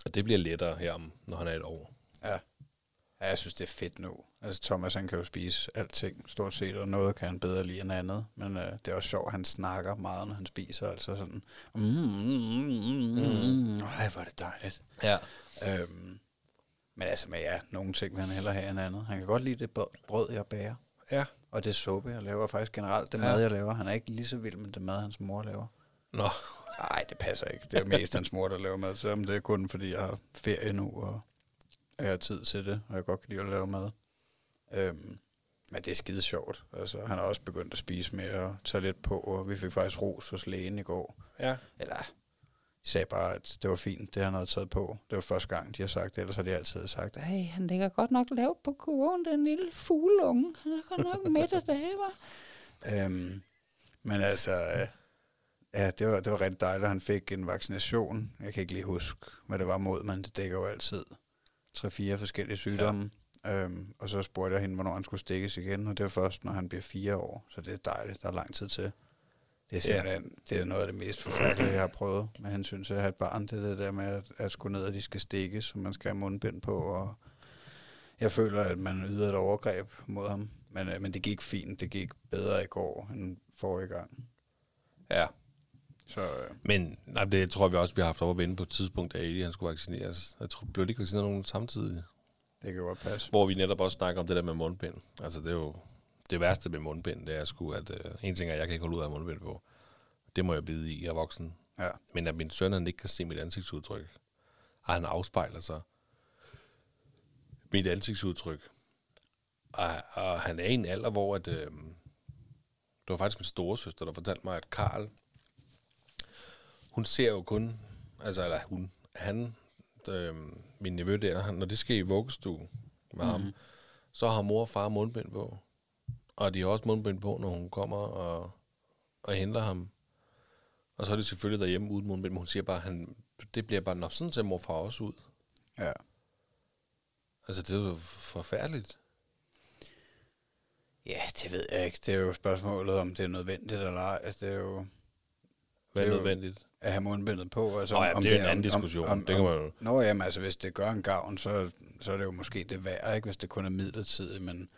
Og det bliver lettere her, om, når han er et år. Ja. ja, jeg synes, det er fedt nu. Altså, Thomas, han kan jo spise alting, stort set, og noget kan han bedre lide end andet. Men øh, det er også sjovt, han snakker meget, når han spiser, altså sådan, mm, mm, mm, mm, mm. Ej, hvor er det dejligt. Ja. Øhm, men altså, med ja, nogle ting vil han hellere have end andet. Han kan godt lide det brød- jeg bager. Ja. Og det suppe, jeg laver faktisk generelt, det Ja. mad, jeg laver. Han er ikke lige så vild med det mad, hans mor laver. Nå, det passer ikke. Det er mest hans mor, der laver mad til ham. Det er kun, fordi jeg har ferie nu, og jeg har tid til det, og jeg godt kan lide at lave mad. Øhm, men det er skide sjovt. Altså, han har også begyndt at spise mere og tage lidt på, og vi fik faktisk ros hos lægen i går. ja. Eller, de sagde bare, at det var fint, det han havde taget på. Det var første gang, de har sagt det, ellers har de altid sagt, hey, han ligger godt nok lavt på kurven, den lille fugleunge. Han er godt nok midt af dage, var. Øhm, men altså, øh, ja, det var, det var rigtig dejligt, at han fik en vaccination. Jeg kan ikke lige huske, hvad det var mod, men det dækker jo altid tre-fire forskellige sygdomme. Ja. Øhm, og så spurgte jeg hende, hvornår han skulle stikkes igen, og det var først, når han bliver fire år. Så det er dejligt, der er lang tid til. Det er simpelthen det er noget af det mest forfærdelige, jeg har prøvet med hensyn til at have et barn. Det er det der med at, at skulle ned, og de skal stikkes, og man skal have mundbind på. Og jeg føler, at man yder et overgreb mod ham. Men, øh, men det gik fint. Det gik bedre i går end forrige gang. Ja. Så øh, Men nej, det tror jeg vi også, vi har haft op at vende på et tidspunkt, da Eddie han skulle vaccineres. Jeg tror, blev det ikke vaccineret nogen samtidig? det kan godt passe. Hvor vi netop også snakker om det der med mundbind. Altså det er jo det værste med mundbind, det er sgu, at uh, en ting er, at jeg kan ikke holde ud af mundbind på. Det må jeg bide i, jeg er voksen. Ja. Men at min søn, han ikke kan se mit ansigtsudtryk. Og han afspejler sig. Mit ansigtsudtryk. Og, og han er i en alder, hvor at, øh, det var faktisk min storesøster, der fortalte mig, at Karl, hun ser jo kun, altså eller hun, han, øh, min nevø der, han, når det sker i vuggestue med mm. ham, så har mor og far mundbind på. Og de har også mundbind på, når hun kommer og, og henter ham. Og så er det selvfølgelig derhjemme uden mundbind, men hun siger bare, at han, det bliver bare, nok sådan ser mor og far også ud. Ja. Altså, det er jo forfærdeligt. ja, det ved jeg ikke. Det er jo spørgsmålet, om det er nødvendigt eller ej. Altså, Det er jo Hvad er nødvendigt? At have mundbindet på. Altså, Nå ja, om det er en om- anden diskussion. Om, om, Det kan man jo- Nå jamen, altså hvis det gør en gavn, så, så er det jo måske det værd, ikke? hvis det kun er midlertidigt. Men,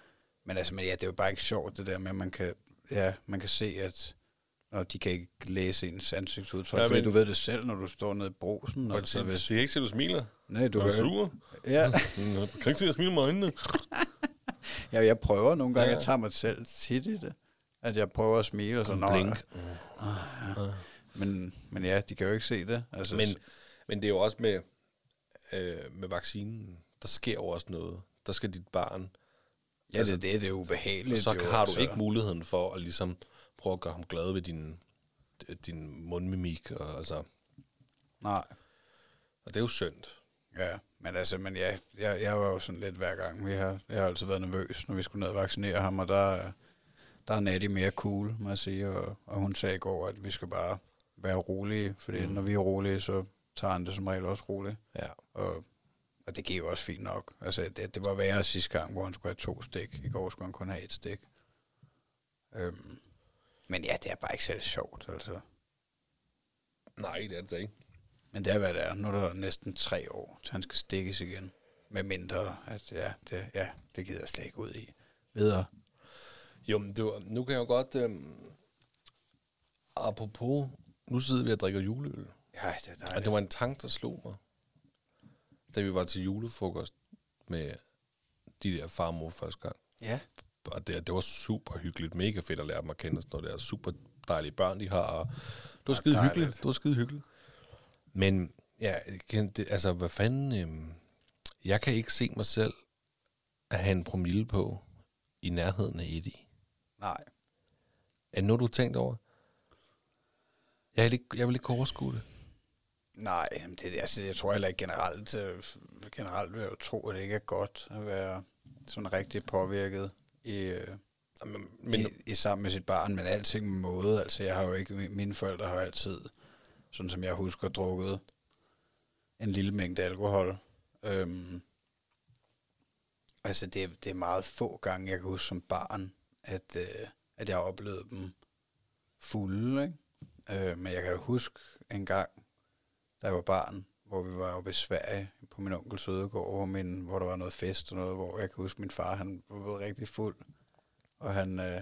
men, altså, men ja, det er jo bare ikke sjovt, det der med, at man kan, ja, man kan se, at når de kan ikke læse ens ansigtsudtryk, Ja, ja, fordi men- du ved det selv, når du står nede i brosen. Og Altså, det, hvis, det kan ikke se, at du smiler. nej, du er kan, sur. ja, Mm, Jeg kan ikke se, at jeg smiler med øjnene. ja, jeg prøver nogle gange, Ja. jeg tager mig selv tit i det. At jeg prøver at smile og så, nå, Blink. Men, men ja, de kan jo ikke se det. Altså, Men, men det er jo også med, øh, med vaccinen, der sker jo også noget. Der skal dit barn, ja, det, det, det er ubehageligt. så jo, har du altså. ikke muligheden for at ligesom prøve at gøre ham glad ved din, din mundmimik. Og, altså, Nej. og det er jo synd. Ja, men altså, men ja, jeg, jeg var jo sådan lidt hver gang. Vi har, jeg har altid været nervøs, når vi skulle ned og vaccinere ham, og der, der er Natty mere cool, må jeg sige, og, og hun sagde i går, at vi skal bare være rolige, fordi mm. når vi er rolige, så tager han det som regel også roligt. Ja. Og, og det giver jo også fint nok. Altså, det, det var værre sidste gang, hvor han skulle have to stik. I går skulle han kun have et stik. Øhm, men ja, det er bare ikke særlig sjovt, altså. Nej, det er det ikke. Men det er, hvad det er. Nu er der næsten tre år, til han skal stikkes igen. Med mindre, at ja, det, ja, det gider jeg slet ikke ud i. Videre. Jo, men var, nu kan jeg jo godt... Øhm, apropos, nu sidder vi og drikker juleøl. Ja, det er Og dejligt. det var en tanke, der slog mig, da vi var til julefrokost med de der far og mor første gang. Ja. Og det, det var super hyggeligt. Mega fedt at lære dem at kende og sådan noget der. Super dejlige børn, de har. Og det var Ja, skide dejligt. hyggeligt. Det var skide hyggeligt. Men, ja, det, altså, hvad fanden... Øhm, jeg kan ikke se mig selv at have en promille på i nærheden af Eddie. Nej. Er noget, du tænkt over? Jeg vil ikke, jeg vil ikke overskue det. Nej, det, altså, jeg tror heller ikke generelt, øh, generelt vil jeg jo tro, at det ikke er godt at være sådan rigtig påvirket i, øh, Men, men, i, i sammen med sit barn, men alting med måde. Altså, jeg har jo ikke, mine forældre har altid, sådan som jeg husker, drukket en lille mængde alkohol. Øhm, altså, det, det er meget få gange, jeg kan huske som barn, at, øh, at jeg oplevede dem fulde, ikke? Øh, men jeg kan huske en gang, da jeg var barn, hvor vi var oppe i Sverige på min onkels ødegård, hvor, min, hvor der var noget fest og noget, hvor jeg kan huske, min far han var blevet rigtig fuld, og han, øh,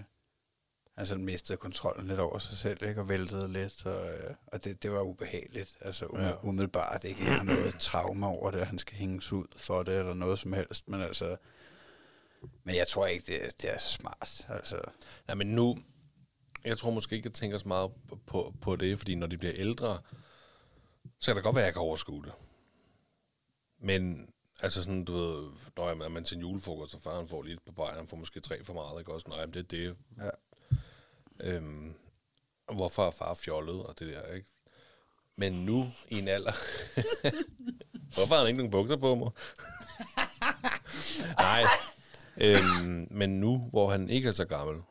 han sådan mistede kontrollen lidt over sig selv, ikke? og væltede lidt, og, øh, og det, det var ubehageligt. Altså um, Ja. umiddelbart ikke jeg har noget traume over det, han skal hænges ud for det, eller noget som helst, men altså, men jeg tror ikke, det, det er så smart. Altså, Nej, men nu... Jeg tror måske ikke, jeg tænker så meget på, på, det, fordi når de bliver ældre, så kan det godt være, at jeg kan overskue det. Men altså sådan, du ved, når er man til en julefrokost, og faren får lidt på vej, han får måske tre for meget, ikke også? Nej, men det er det. Ja. Øhm, hvorfor er far fjollet, og det der, ikke? Men nu, i en alder... hvorfor har han ikke nogen bukser på mig? Nej. Øhm, men nu, hvor han ikke er så gammel,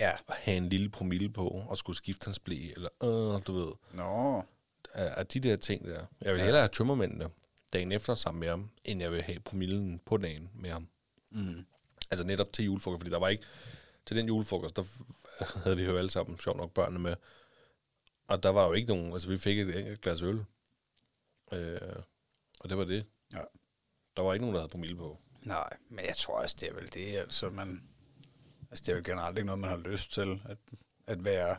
ja. at have en lille promille på, og skulle skifte hans blæ, eller øh, du ved, Nå, af, de der ting der. Jeg vil hellere have tømmermændene dagen efter sammen med ham, end jeg vil have promillen på dagen med ham. mm. Altså netop til julefrokost, fordi der var ikke, til den julefrokost, der havde vi jo alle sammen, sjovt nok, børnene med. Og der var jo ikke nogen, altså vi fik et enkelt glas øl. Øh, og det var det. Ja. Der var ikke nogen, der havde promille på. Nej, men jeg tror også, det er vel det, altså man... Altså det er jo generelt ikke noget, man har lyst til, at, at være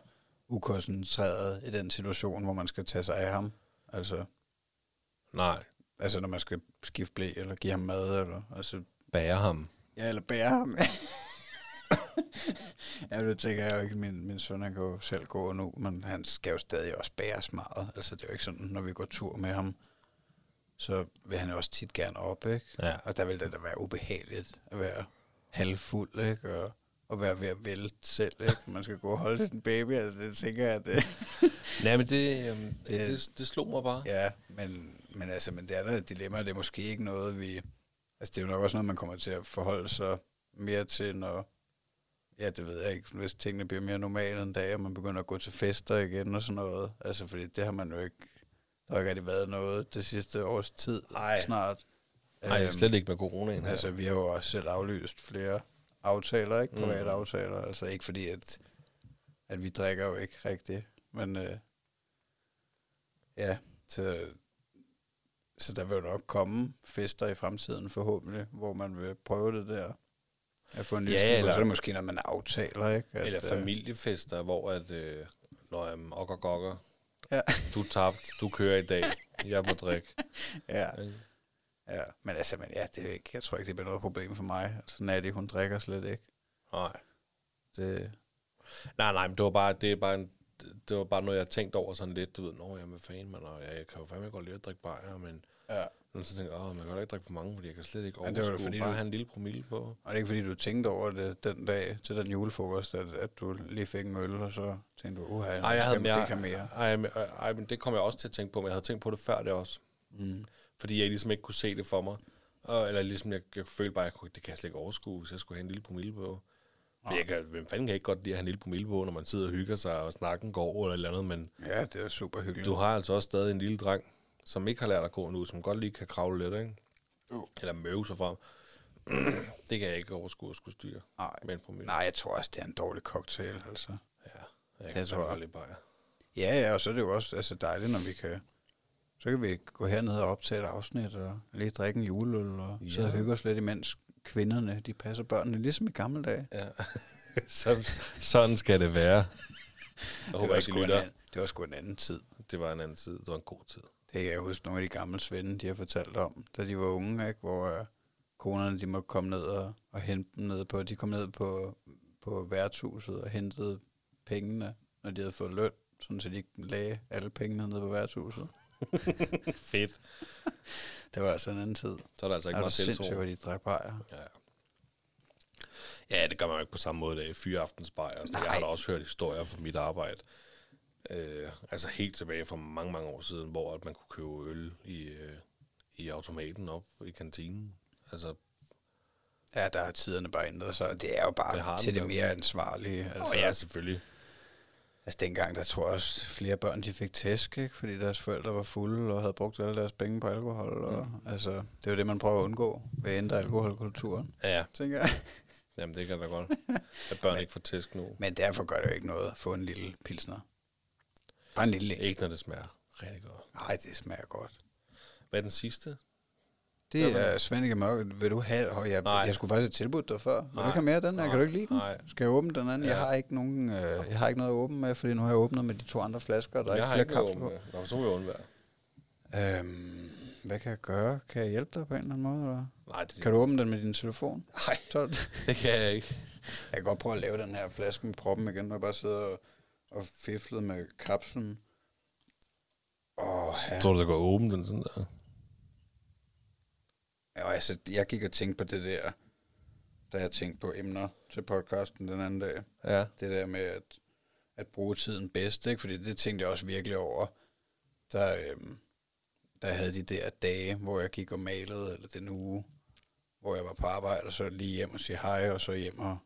ukoncentreret i den situation, hvor man skal tage sig af ham. Altså, Nej, altså når man skal skifte blæ, eller give ham mad, eller... Altså, bære ham. ja, eller bære ham. ja, det tænker jeg jo ikke. Min, min søn, han kan jo selv gå nu, men han skal jo stadig også bæres meget. Altså det er jo ikke sådan, når vi går tur med ham, så vil han jo også tit gerne op, ikke? Ja. Og der vil det da være ubehageligt at være halvfuld, ikke? Og, og være ved at vælte selv, ikke? Man skal gå og holde sin baby, altså det tænker jeg, at det... Nej, men det, øhm, det, Det- det, slog mig bare. ja, men, men altså, men det er da et dilemma, det er måske ikke noget, vi... Altså det er jo nok også noget, man kommer til at forholde sig mere til, når... Ja, det ved jeg ikke, hvis tingene bliver mere normale en dag, og man begynder at gå til fester igen og sådan noget. Altså, fordi det har man jo ikke... Der har ikke rigtig været noget det sidste års tid Ej. snart. Nej, Øhm, slet ikke med coronaen her. Altså, vi har jo også selv aflyst flere aftaler, ikke? Private Mm. mm. aftaler. Altså, ikke fordi, at, at vi drikker jo ikke rigtigt. Men øh, ja, så, så der vil jo nok komme fester i fremtiden forhåbentlig, hvor man vil prøve det der. At få en lille Ja, ja, eller- så er det måske noget, man aftaler, ikke? At, Eller øh, familiefester, hvor at, øh, når jeg er okker gokker, Ja. du tabt, du kører i dag, jeg må drikke. Ja, Ikke? Ja. Men altså, men ja, det er ikke, jeg tror ikke, det bliver noget problem for mig. Altså, Natty, hun drikker slet ikke. Nej. Det, nej, nej, men det var bare, det er bare en, det var bare noget, jeg tænkte over sådan lidt, du ved, nå, jamen, hvad fanden, man, og jeg, jeg kan jo fandme godt lide at drikke bajer, men ja. men så tænkte jeg, åh, man kan da ikke drikke for mange, fordi jeg kan slet ikke Men det var overskue, fordi, bare du- have en lille promille på. Og det er ikke fordi, du tænkte over det den dag til den julefrokost, at, at du lige fik en øl, og så tænkte du, uha, Ej, jeg havde mere, ikke mere. ej, men, ej, men det kom jeg også til at tænke på, men jeg havde tænkt på det før det også. Mm. Fordi jeg ligesom ikke kunne se det for mig. Og, eller ligesom, jeg, jeg følte bare, at jeg kunne, det kan jeg slet ikke overskue, hvis jeg skulle have en lille promille på. Jeg kan, hvem fanden kan ikke godt lide at have en lille promille på, når man sidder og hygger sig, og snakken går et eller andet, men Ja, det er super hyggeligt. du har altså også stadig en lille dreng, som ikke har lært at gå nu, som godt lige kan kravle lidt, ikke? Jo. Eller møve sig frem. det kan jeg ikke overskue at skulle styre Nej. med en promille. Nej, jeg tror også, det er en dårlig cocktail, altså. Ja, jeg Det kan tror jeg. godt lide bajer. Ja, ja, og så er det jo også altså, dejligt, når vi kan... Så kan vi gå herned og optage et afsnit, og lige drikke en juleøl, og ja. sidde og hygge os lidt, imens kvinderne, de passer børnene, ligesom i gamle dage. Ja. så, sådan skal det være. Jeg Det håber var, ikke, sgu en anden, det var sgu en anden tid. Det var en anden tid. Det var en god tid. Det kan jeg huske, nogle af de gamle svende, de har fortalt om, da de var unge, ikke? hvor uh, konerne de måtte komme ned og, og hente dem ned på, de kom ned på, på værtshuset og hentede pengene, når de havde fået løn, sådan så de ikke lagde alle pengene ned på værtshuset. Fedt. Det var altså en anden tid. Så er der altså ikke Er meget sindssygt, hvor de drak bajer? Ja. ja, det gør man jo ikke på samme måde i fyraftensbajer. Altså, jeg har da også hørt historier fra mit arbejde. Øh, altså helt tilbage fra mange, mange år siden, hvor at man kunne købe øl i, øh, i automaten op i kantinen. Altså, Ja, der har tiderne bare ændret sig. Det er jo bare Det det til det mere ansvarlige. altså, og ja, selvfølgelig. Altså dengang, der tror jeg også, flere børn de fik tæsk, ikke? fordi deres forældre var fulde og havde brugt alle deres penge på alkohol. Og, Mm. altså, det er jo det, man prøver at undgå ved at ændre alkoholkulturen, Ja, tænker jeg. jamen det kan da godt. At børn ikke får tæsk nu. Men derfor gør det jo ikke noget at få en lille pilsner. Bare en lille en. Ikke når det smager rigtig godt. Nej, det smager godt. Hvad er den sidste? Det er Svendike Mørk. Vil du have? Oh, jeg, Nej. jeg skulle faktisk have tilbudt dig før. Vil du Nej. ikke have mere af den her? Kan du ikke lide den? Nej. Skal jeg åbne den anden? Ja. Jeg Ja. har ikke nogen, øh, jeg har ikke noget at åbne med, fordi nu har jeg åbnet med de to andre flasker, og der er jeg ikke har flere ikke kapsler noget på. med. Nå, så må jeg undvære. Øhm, hvad kan jeg gøre? Kan jeg hjælpe dig på en eller anden måde? Eller? Nej, det, Kan du åbne den med din telefon? Nej, det kan jeg ikke. jeg kan godt prøve at lave den her flaske med proppen igen, og bare sidde og, og fifle med kapslen. Åh, ja. Jeg tror du, der går åben den sådan der? Ja. altså, jeg gik og tænkte på det der, da jeg tænkte på emner til podcasten den anden dag. Ja. Det der med at, at bruge tiden bedst, ikke? Fordi det tænkte jeg også virkelig over. Der, øhm, der havde de der dage, hvor jeg gik og malede, eller den uge, hvor jeg var på arbejde, og så lige hjem og sige hej, og så hjem og,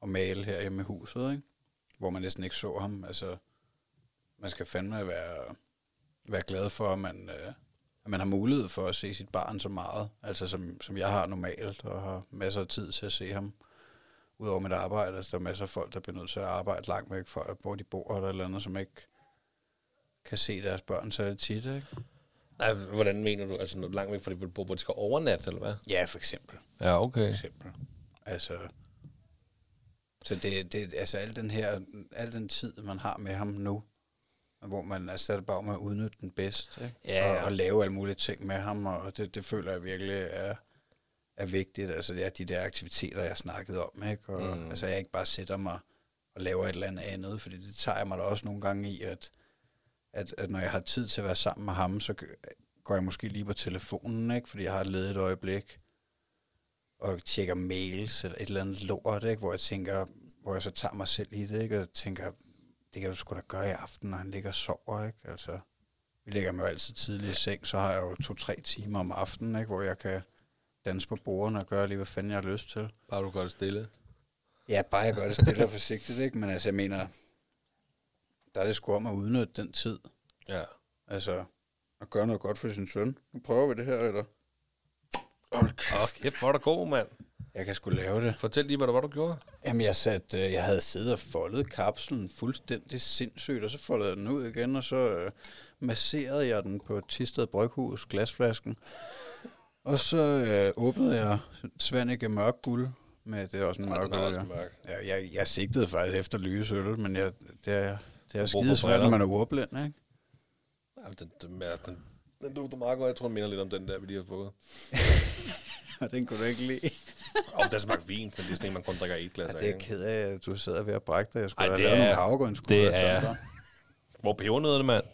og male her hjemme i huset, ikke? Hvor man næsten ikke så ham. Altså, man skal fandme være, være glad for, at man, øh, at man har mulighed for at se sit barn så meget, altså som, som jeg har normalt, og har masser af tid til at se ham udover mit arbejde. Altså, der er masser af folk, der bliver nødt til at arbejde langt væk fra, hvor de bor, eller eller andet, som ikke kan se deres børn så tit, ikke? Nej, hvordan mener du? Altså noget langt væk fra det, hvor hvor de skal overnatte, eller hvad? Ja, for eksempel. Ja, For okay. eksempel. Altså, så det, det, altså al den her, al den tid, man har med ham nu, hvor man, altså, er det bare om at udnytte den bedst, ikke? Ja, og, ja. og, lave alle mulige ting med ham, og det, det føler jeg virkelig er, er vigtigt. Altså, det er de der aktiviteter, jeg snakkede om, ikke? Og, Mm. altså, jeg ikke bare sætter mig og laver et eller andet andet, fordi det tager jeg mig da også nogle gange i, at, at, at når jeg har tid til at være sammen med ham, så går jeg måske lige på telefonen, ikke? Fordi jeg har et ledigt øjeblik, og tjekker mails eller et eller andet lort, ikke? Hvor jeg tænker, hvor jeg så tager mig selv i det, ikke? Og tænker, det kan du sgu da gøre i aften, når han ligger og sover, ikke? Altså, vi lægger mig jo altid tidligt i seng, så har jeg jo to-tre timer om aftenen, ikke? Hvor jeg kan danse på bordene og gøre lige, hvad fanden jeg har lyst til. Bare du gør det stille. Ja, bare jeg gør det stille og forsigtigt, ikke? Men altså, jeg mener, der er det sgu om at udnytte den tid. Ja. Altså, at gøre noget godt for sin søn. Nu prøver vi det her, eller? Hold Åh, kæft, hvor er der god, mand. Jeg kan sgu lave det. Fortæl lige, hvad det var, du gjorde. Jamen, jeg, sat, øh, jeg havde siddet og foldet kapslen fuldstændig sindssygt, og så foldede jeg den ud igen, og så øh, masserede jeg den på Tisted Bryghus glasflasken. Og så øh, åbnede jeg Svanike mørk guld med, det er også en mørk øl, også ja. mørk. Ja, jeg, jeg sigtede faktisk efter lysøl, men jeg, det er, det er skide svært, når man er ordblind, ikke? Ja, den, den, den, den, dufter meget godt. Jeg tror, den minder lidt om den der, vi lige har fået. Og den kunne du ikke lide. Og den smagte vin, men det er sådan en, man kun drikker et glas Ja, af. det er ked af, at du sidder ved at brække dig. Jeg skulle Ej, have lavet er- nogle havgrønskugler. det er- for. Hvor er pebernødderne, mand?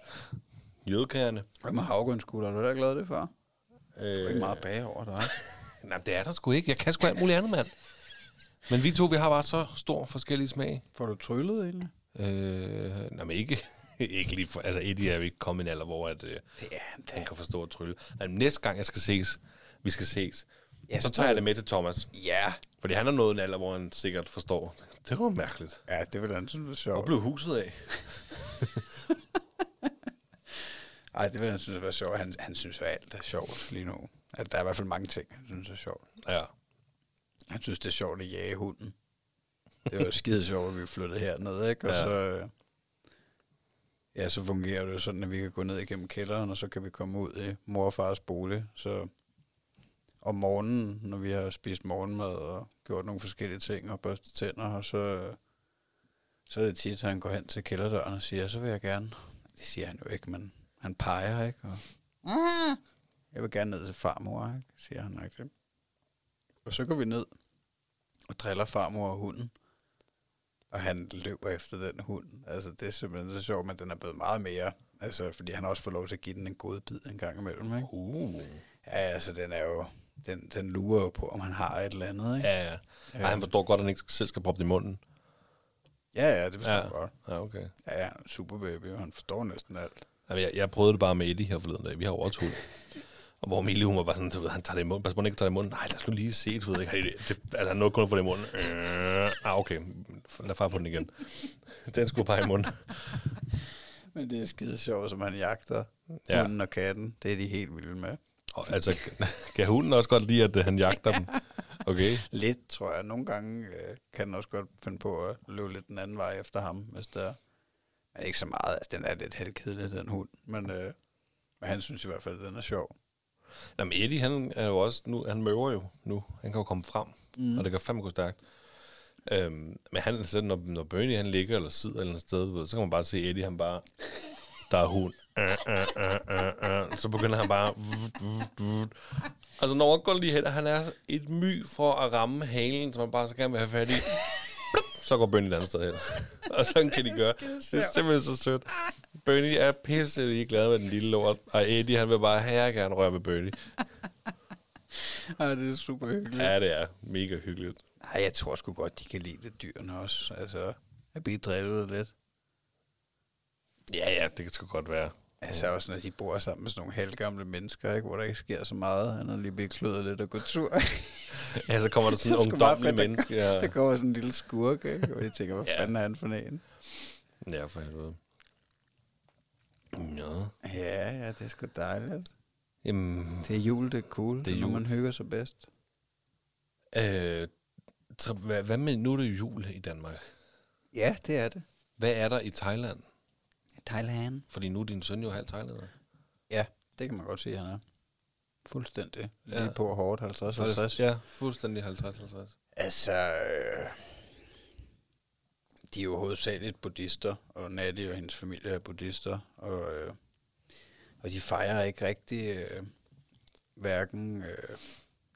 Jødekagerne. Hvad med havgrønskugler? Har du da ikke lavet det før? Øh, Det er ikke meget bag over dig. Nej, det er der sgu ikke. Jeg kan sgu alt muligt andet, mand. Men vi to, vi har bare så stor forskellige smag. Får du tryllet egentlig? Øh, nej, men ikke, ikke lige for, altså Eddie er jo ikke kommet i en alder, hvor at, øh, Det er han han kan forstå at trylle. Nej, næste gang jeg skal ses, vi skal ses, Ja, så tager jeg det med til Thomas. Ja, Fordi han er nået en alder, hvor han sikkert forstår. Det var mærkeligt. Ja, det vil han synes var Hvor sjovt. blev huset af? Ej, det vil han synes var sjovt. Han, han synes jo, alt er sjovt lige nu. At der er i hvert fald mange ting, han synes er sjovt. Ja. Han synes, det er sjovt at jage hunden. Det var skide sjovt, at vi flyttede herned, ikke? Og Ja. så, øh, ja, så fungerer det jo sådan, at vi kan gå ned igennem kælderen, og så kan vi komme ud i mor og fars bolig. Så om morgenen, når vi har spist morgenmad og gjort nogle forskellige ting og børstet tænder, og så, så er det tit, at han går hen til kælderdøren og siger, så vil jeg gerne. Det siger han jo ikke, men han peger, ikke? Og, "Ah, jeg vil gerne ned til farmor, ikke? siger han. Ikke? Og så går vi ned og driller farmor og hunden. Og han løber efter den hund. Altså, det er simpelthen så sjovt, men den er blevet meget mere. Altså, fordi han også fået lov til at give den en god bid en gang imellem, ikke? Uh. Ja, altså, den er jo... Den, den lurer jo på, om han har et eller andet, ikke? Ja, ja. Ej, han forstår godt, at han ikke selv skal proppe det i munden. Ja, ja, det forstår Ja. jeg godt. Ja, okay. Ja, ja, er super baby, og han forstår næsten alt. Jamen, jeg, jeg prøvede det bare med Eddie her forleden dag. Vi har jo også hund. Og hvor Emilie, hun var bare sådan, du ved, han tager det i munden. Pas på, han ikke tager det i munden. Nej, lad os nu lige se, du ved ikke. Det, det, altså, han nåede kun at få det i munden. Øh, ah, okay. Lad far få den igen. Den skulle bare i munden. Men det er skide sjovt, som han jagter Ja. ja. hunden og katten. Det er de helt vilde med. Og, altså, kan hunden også godt lide, at øh, han jagter dem? Okay. Lidt, tror jeg. Nogle gange øh, kan den også godt finde på at løbe lidt den anden vej efter ham, hvis der er. Men ikke så meget. Altså, den er lidt halvkedelig, den hund. Men, øh, men han synes i hvert fald, at den er sjov. Nå, men Eddie, han er jo også, nu, han møver jo nu. Han kan jo komme frem, mm. og det kan fandme gå stærkt. Øhm, men han, så når, når Bernie han ligger eller sidder eller andet sted, ved, så kan man bare se Eddie, han bare, der er hund. Uh, uh, uh, uh, uh. Så begynder han bare... Altså, når han går lige hen, han er et my for at ramme halen, som man bare så gerne vil have fat i. Så går Bernie et andet sted hen. Og sådan kan de gøre. Det er simpelthen så sødt. Bernie er pisse glad med den lille lort, og Eddie, han vil bare her gerne røre ved Bernie. Ej, det er super hyggeligt. Ja, det er mega hyggeligt. Nej, jeg tror sgu godt, de kan lide det dyrene også. Altså, at blive drillet lidt. Ja, ja, det kan sgu godt være. Altså også, når de bor sammen med sådan nogle halvgamle mennesker, ikke, hvor der ikke sker så meget. Han er lige blive klødet lidt og gå tur. Ja, så kommer der sådan en ungdomlig der- menneske. Ja. der kommer sådan en lille skurk, ikke? og jeg tænker, hvad Ja. fanden er han for en? ja, for helvede. Ja. Ja, ja, det er sgu dejligt. Jamen, Det er jul, det er cool. Det er, er når jul. man hygger sig bedst. øh, hvad med, nu er det jul i Danmark. Ja, det er det. Hvad er der i Thailand? Thailand. Fordi nu er din søn jo halv thailander. Ja, det kan man godt sige, han er. Fuldstændig. Ja. Lige på hårdt 50-50. Ja, fuldstændig 50-50. Altså, øh, de er jo hovedsageligt buddhister, og Natty og hendes familie er buddhister, og, øh, og de fejrer ikke rigtig øh, hverken øh,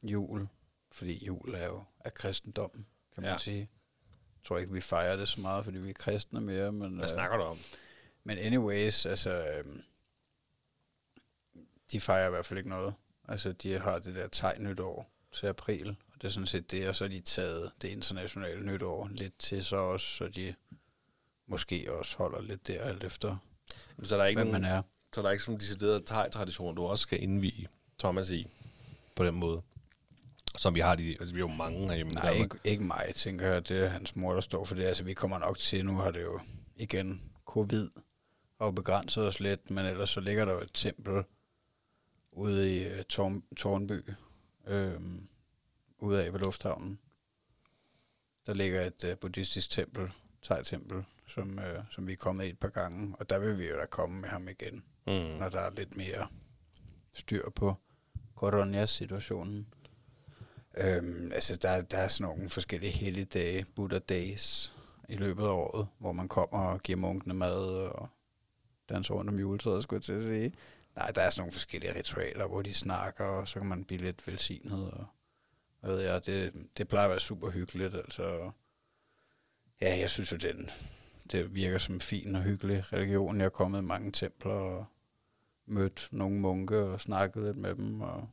jul, fordi jul er jo af kristendommen, kan man ja. sige. Jeg tror ikke, vi fejrer det så meget, fordi vi er kristne mere, men, Hvad øh, snakker du om? Men anyways, altså, øh, de fejrer i hvert fald ikke noget. Altså, de har det der tegn nytår til april, og det er sådan set det, og så har de taget det internationale nytår lidt til sig også, så de måske også holder lidt der, alt efter, Så er der ikke, hvem man nogen, er. så er der ikke sådan en decideret thai-tradition, du også skal indvige Thomas i på den måde. Som vi har de, altså vi er jo mange herhjemme. Nej, Danmark. ikke, ikke mig, tænker jeg. Det er hans mor, der står for det. Altså, vi kommer nok til, nu har det jo igen covid og begrænset os lidt, men ellers så ligger der jo et tempel ude i uh, Torn, Tornby, øhm, ude af ved lufthavnen. Der ligger et uh, buddhistisk tempel, thai-tempel, som, uh, som vi er kommet i et par gange, og der vil vi jo da komme med ham igen, Mm. når der er lidt mere styr på coronas-situationen. Øhm, altså, der, der er sådan nogle forskellige helligdage, Buddha Days, i løbet af året, hvor man kommer og giver munkene mad og danser rundt om juletræet, skulle jeg til at sige. Nej, der er sådan nogle forskellige ritualer, hvor de snakker, og så kan man blive lidt velsignet. Og, hvad ved jeg, det, det plejer at være super hyggeligt. Altså, ja, jeg synes jo, den, det virker som en fin og hyggelig religion. Jeg er kommet i mange templer og mødt nogle munke og snakket lidt med dem, og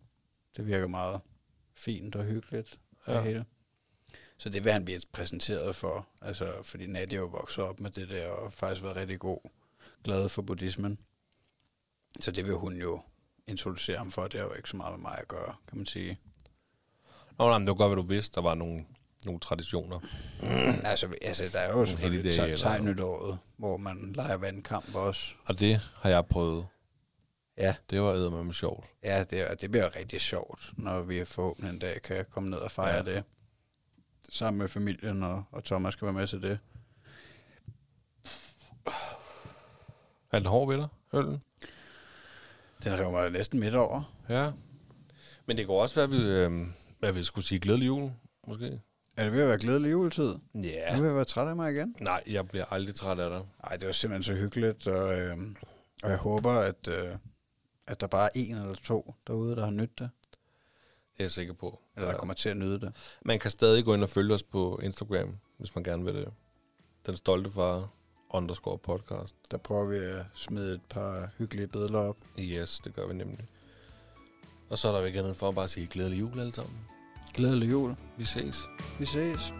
det virker meget fint og hyggeligt. Ja. Ja. Hele. Så det vil han blive præsenteret for, altså, fordi Nadia jo vokset op med det der, og faktisk været rigtig god, glad for buddhismen. Så det vil hun jo introducere ham for, det har jo ikke så meget med mig at gøre, kan man sige. Nå, nej, men det var godt, hvad du vidste. Der var nogle nogle traditioner. altså, altså, der er jo selvfølgelig eller- tegnetåret, hvor man leger vandkamp også. Og det har jeg prøvet. Ja, Det var eddermame sjovt. ja det, og det bliver rigtig sjovt, når vi forhåbentlig en dag kan komme ned og fejre Ja. det. Sammen med familien, og, og Thomas skal være med til det. Er den hård ved dig, øllen? Den river mig næsten midt over. Ja. Men det kunne også være, at vi, øh, hvad vi skulle sige glædelig jul, måske. Er det ved at være glædelig juletid? Ja. Nu er jeg være træt af mig igen. Nej, jeg bliver aldrig træt af dig. Nej, det var simpelthen så hyggeligt, og, øh, og jeg håber, at, øh, at der bare er en eller to derude, der har nydt det, Det er jeg sikker på. eller der kommer til at nyde det. Man kan stadig gå ind og følge os på Instagram, hvis man gerne vil det. Den stolte far underscore podcast. Der prøver vi at smide et par hyggelige billeder op. Yes, det gør vi nemlig. Og så er der jo ikke andet for at bare sige glædelig jul alle sammen. Glædelig jul. Vi ses. Vi ses.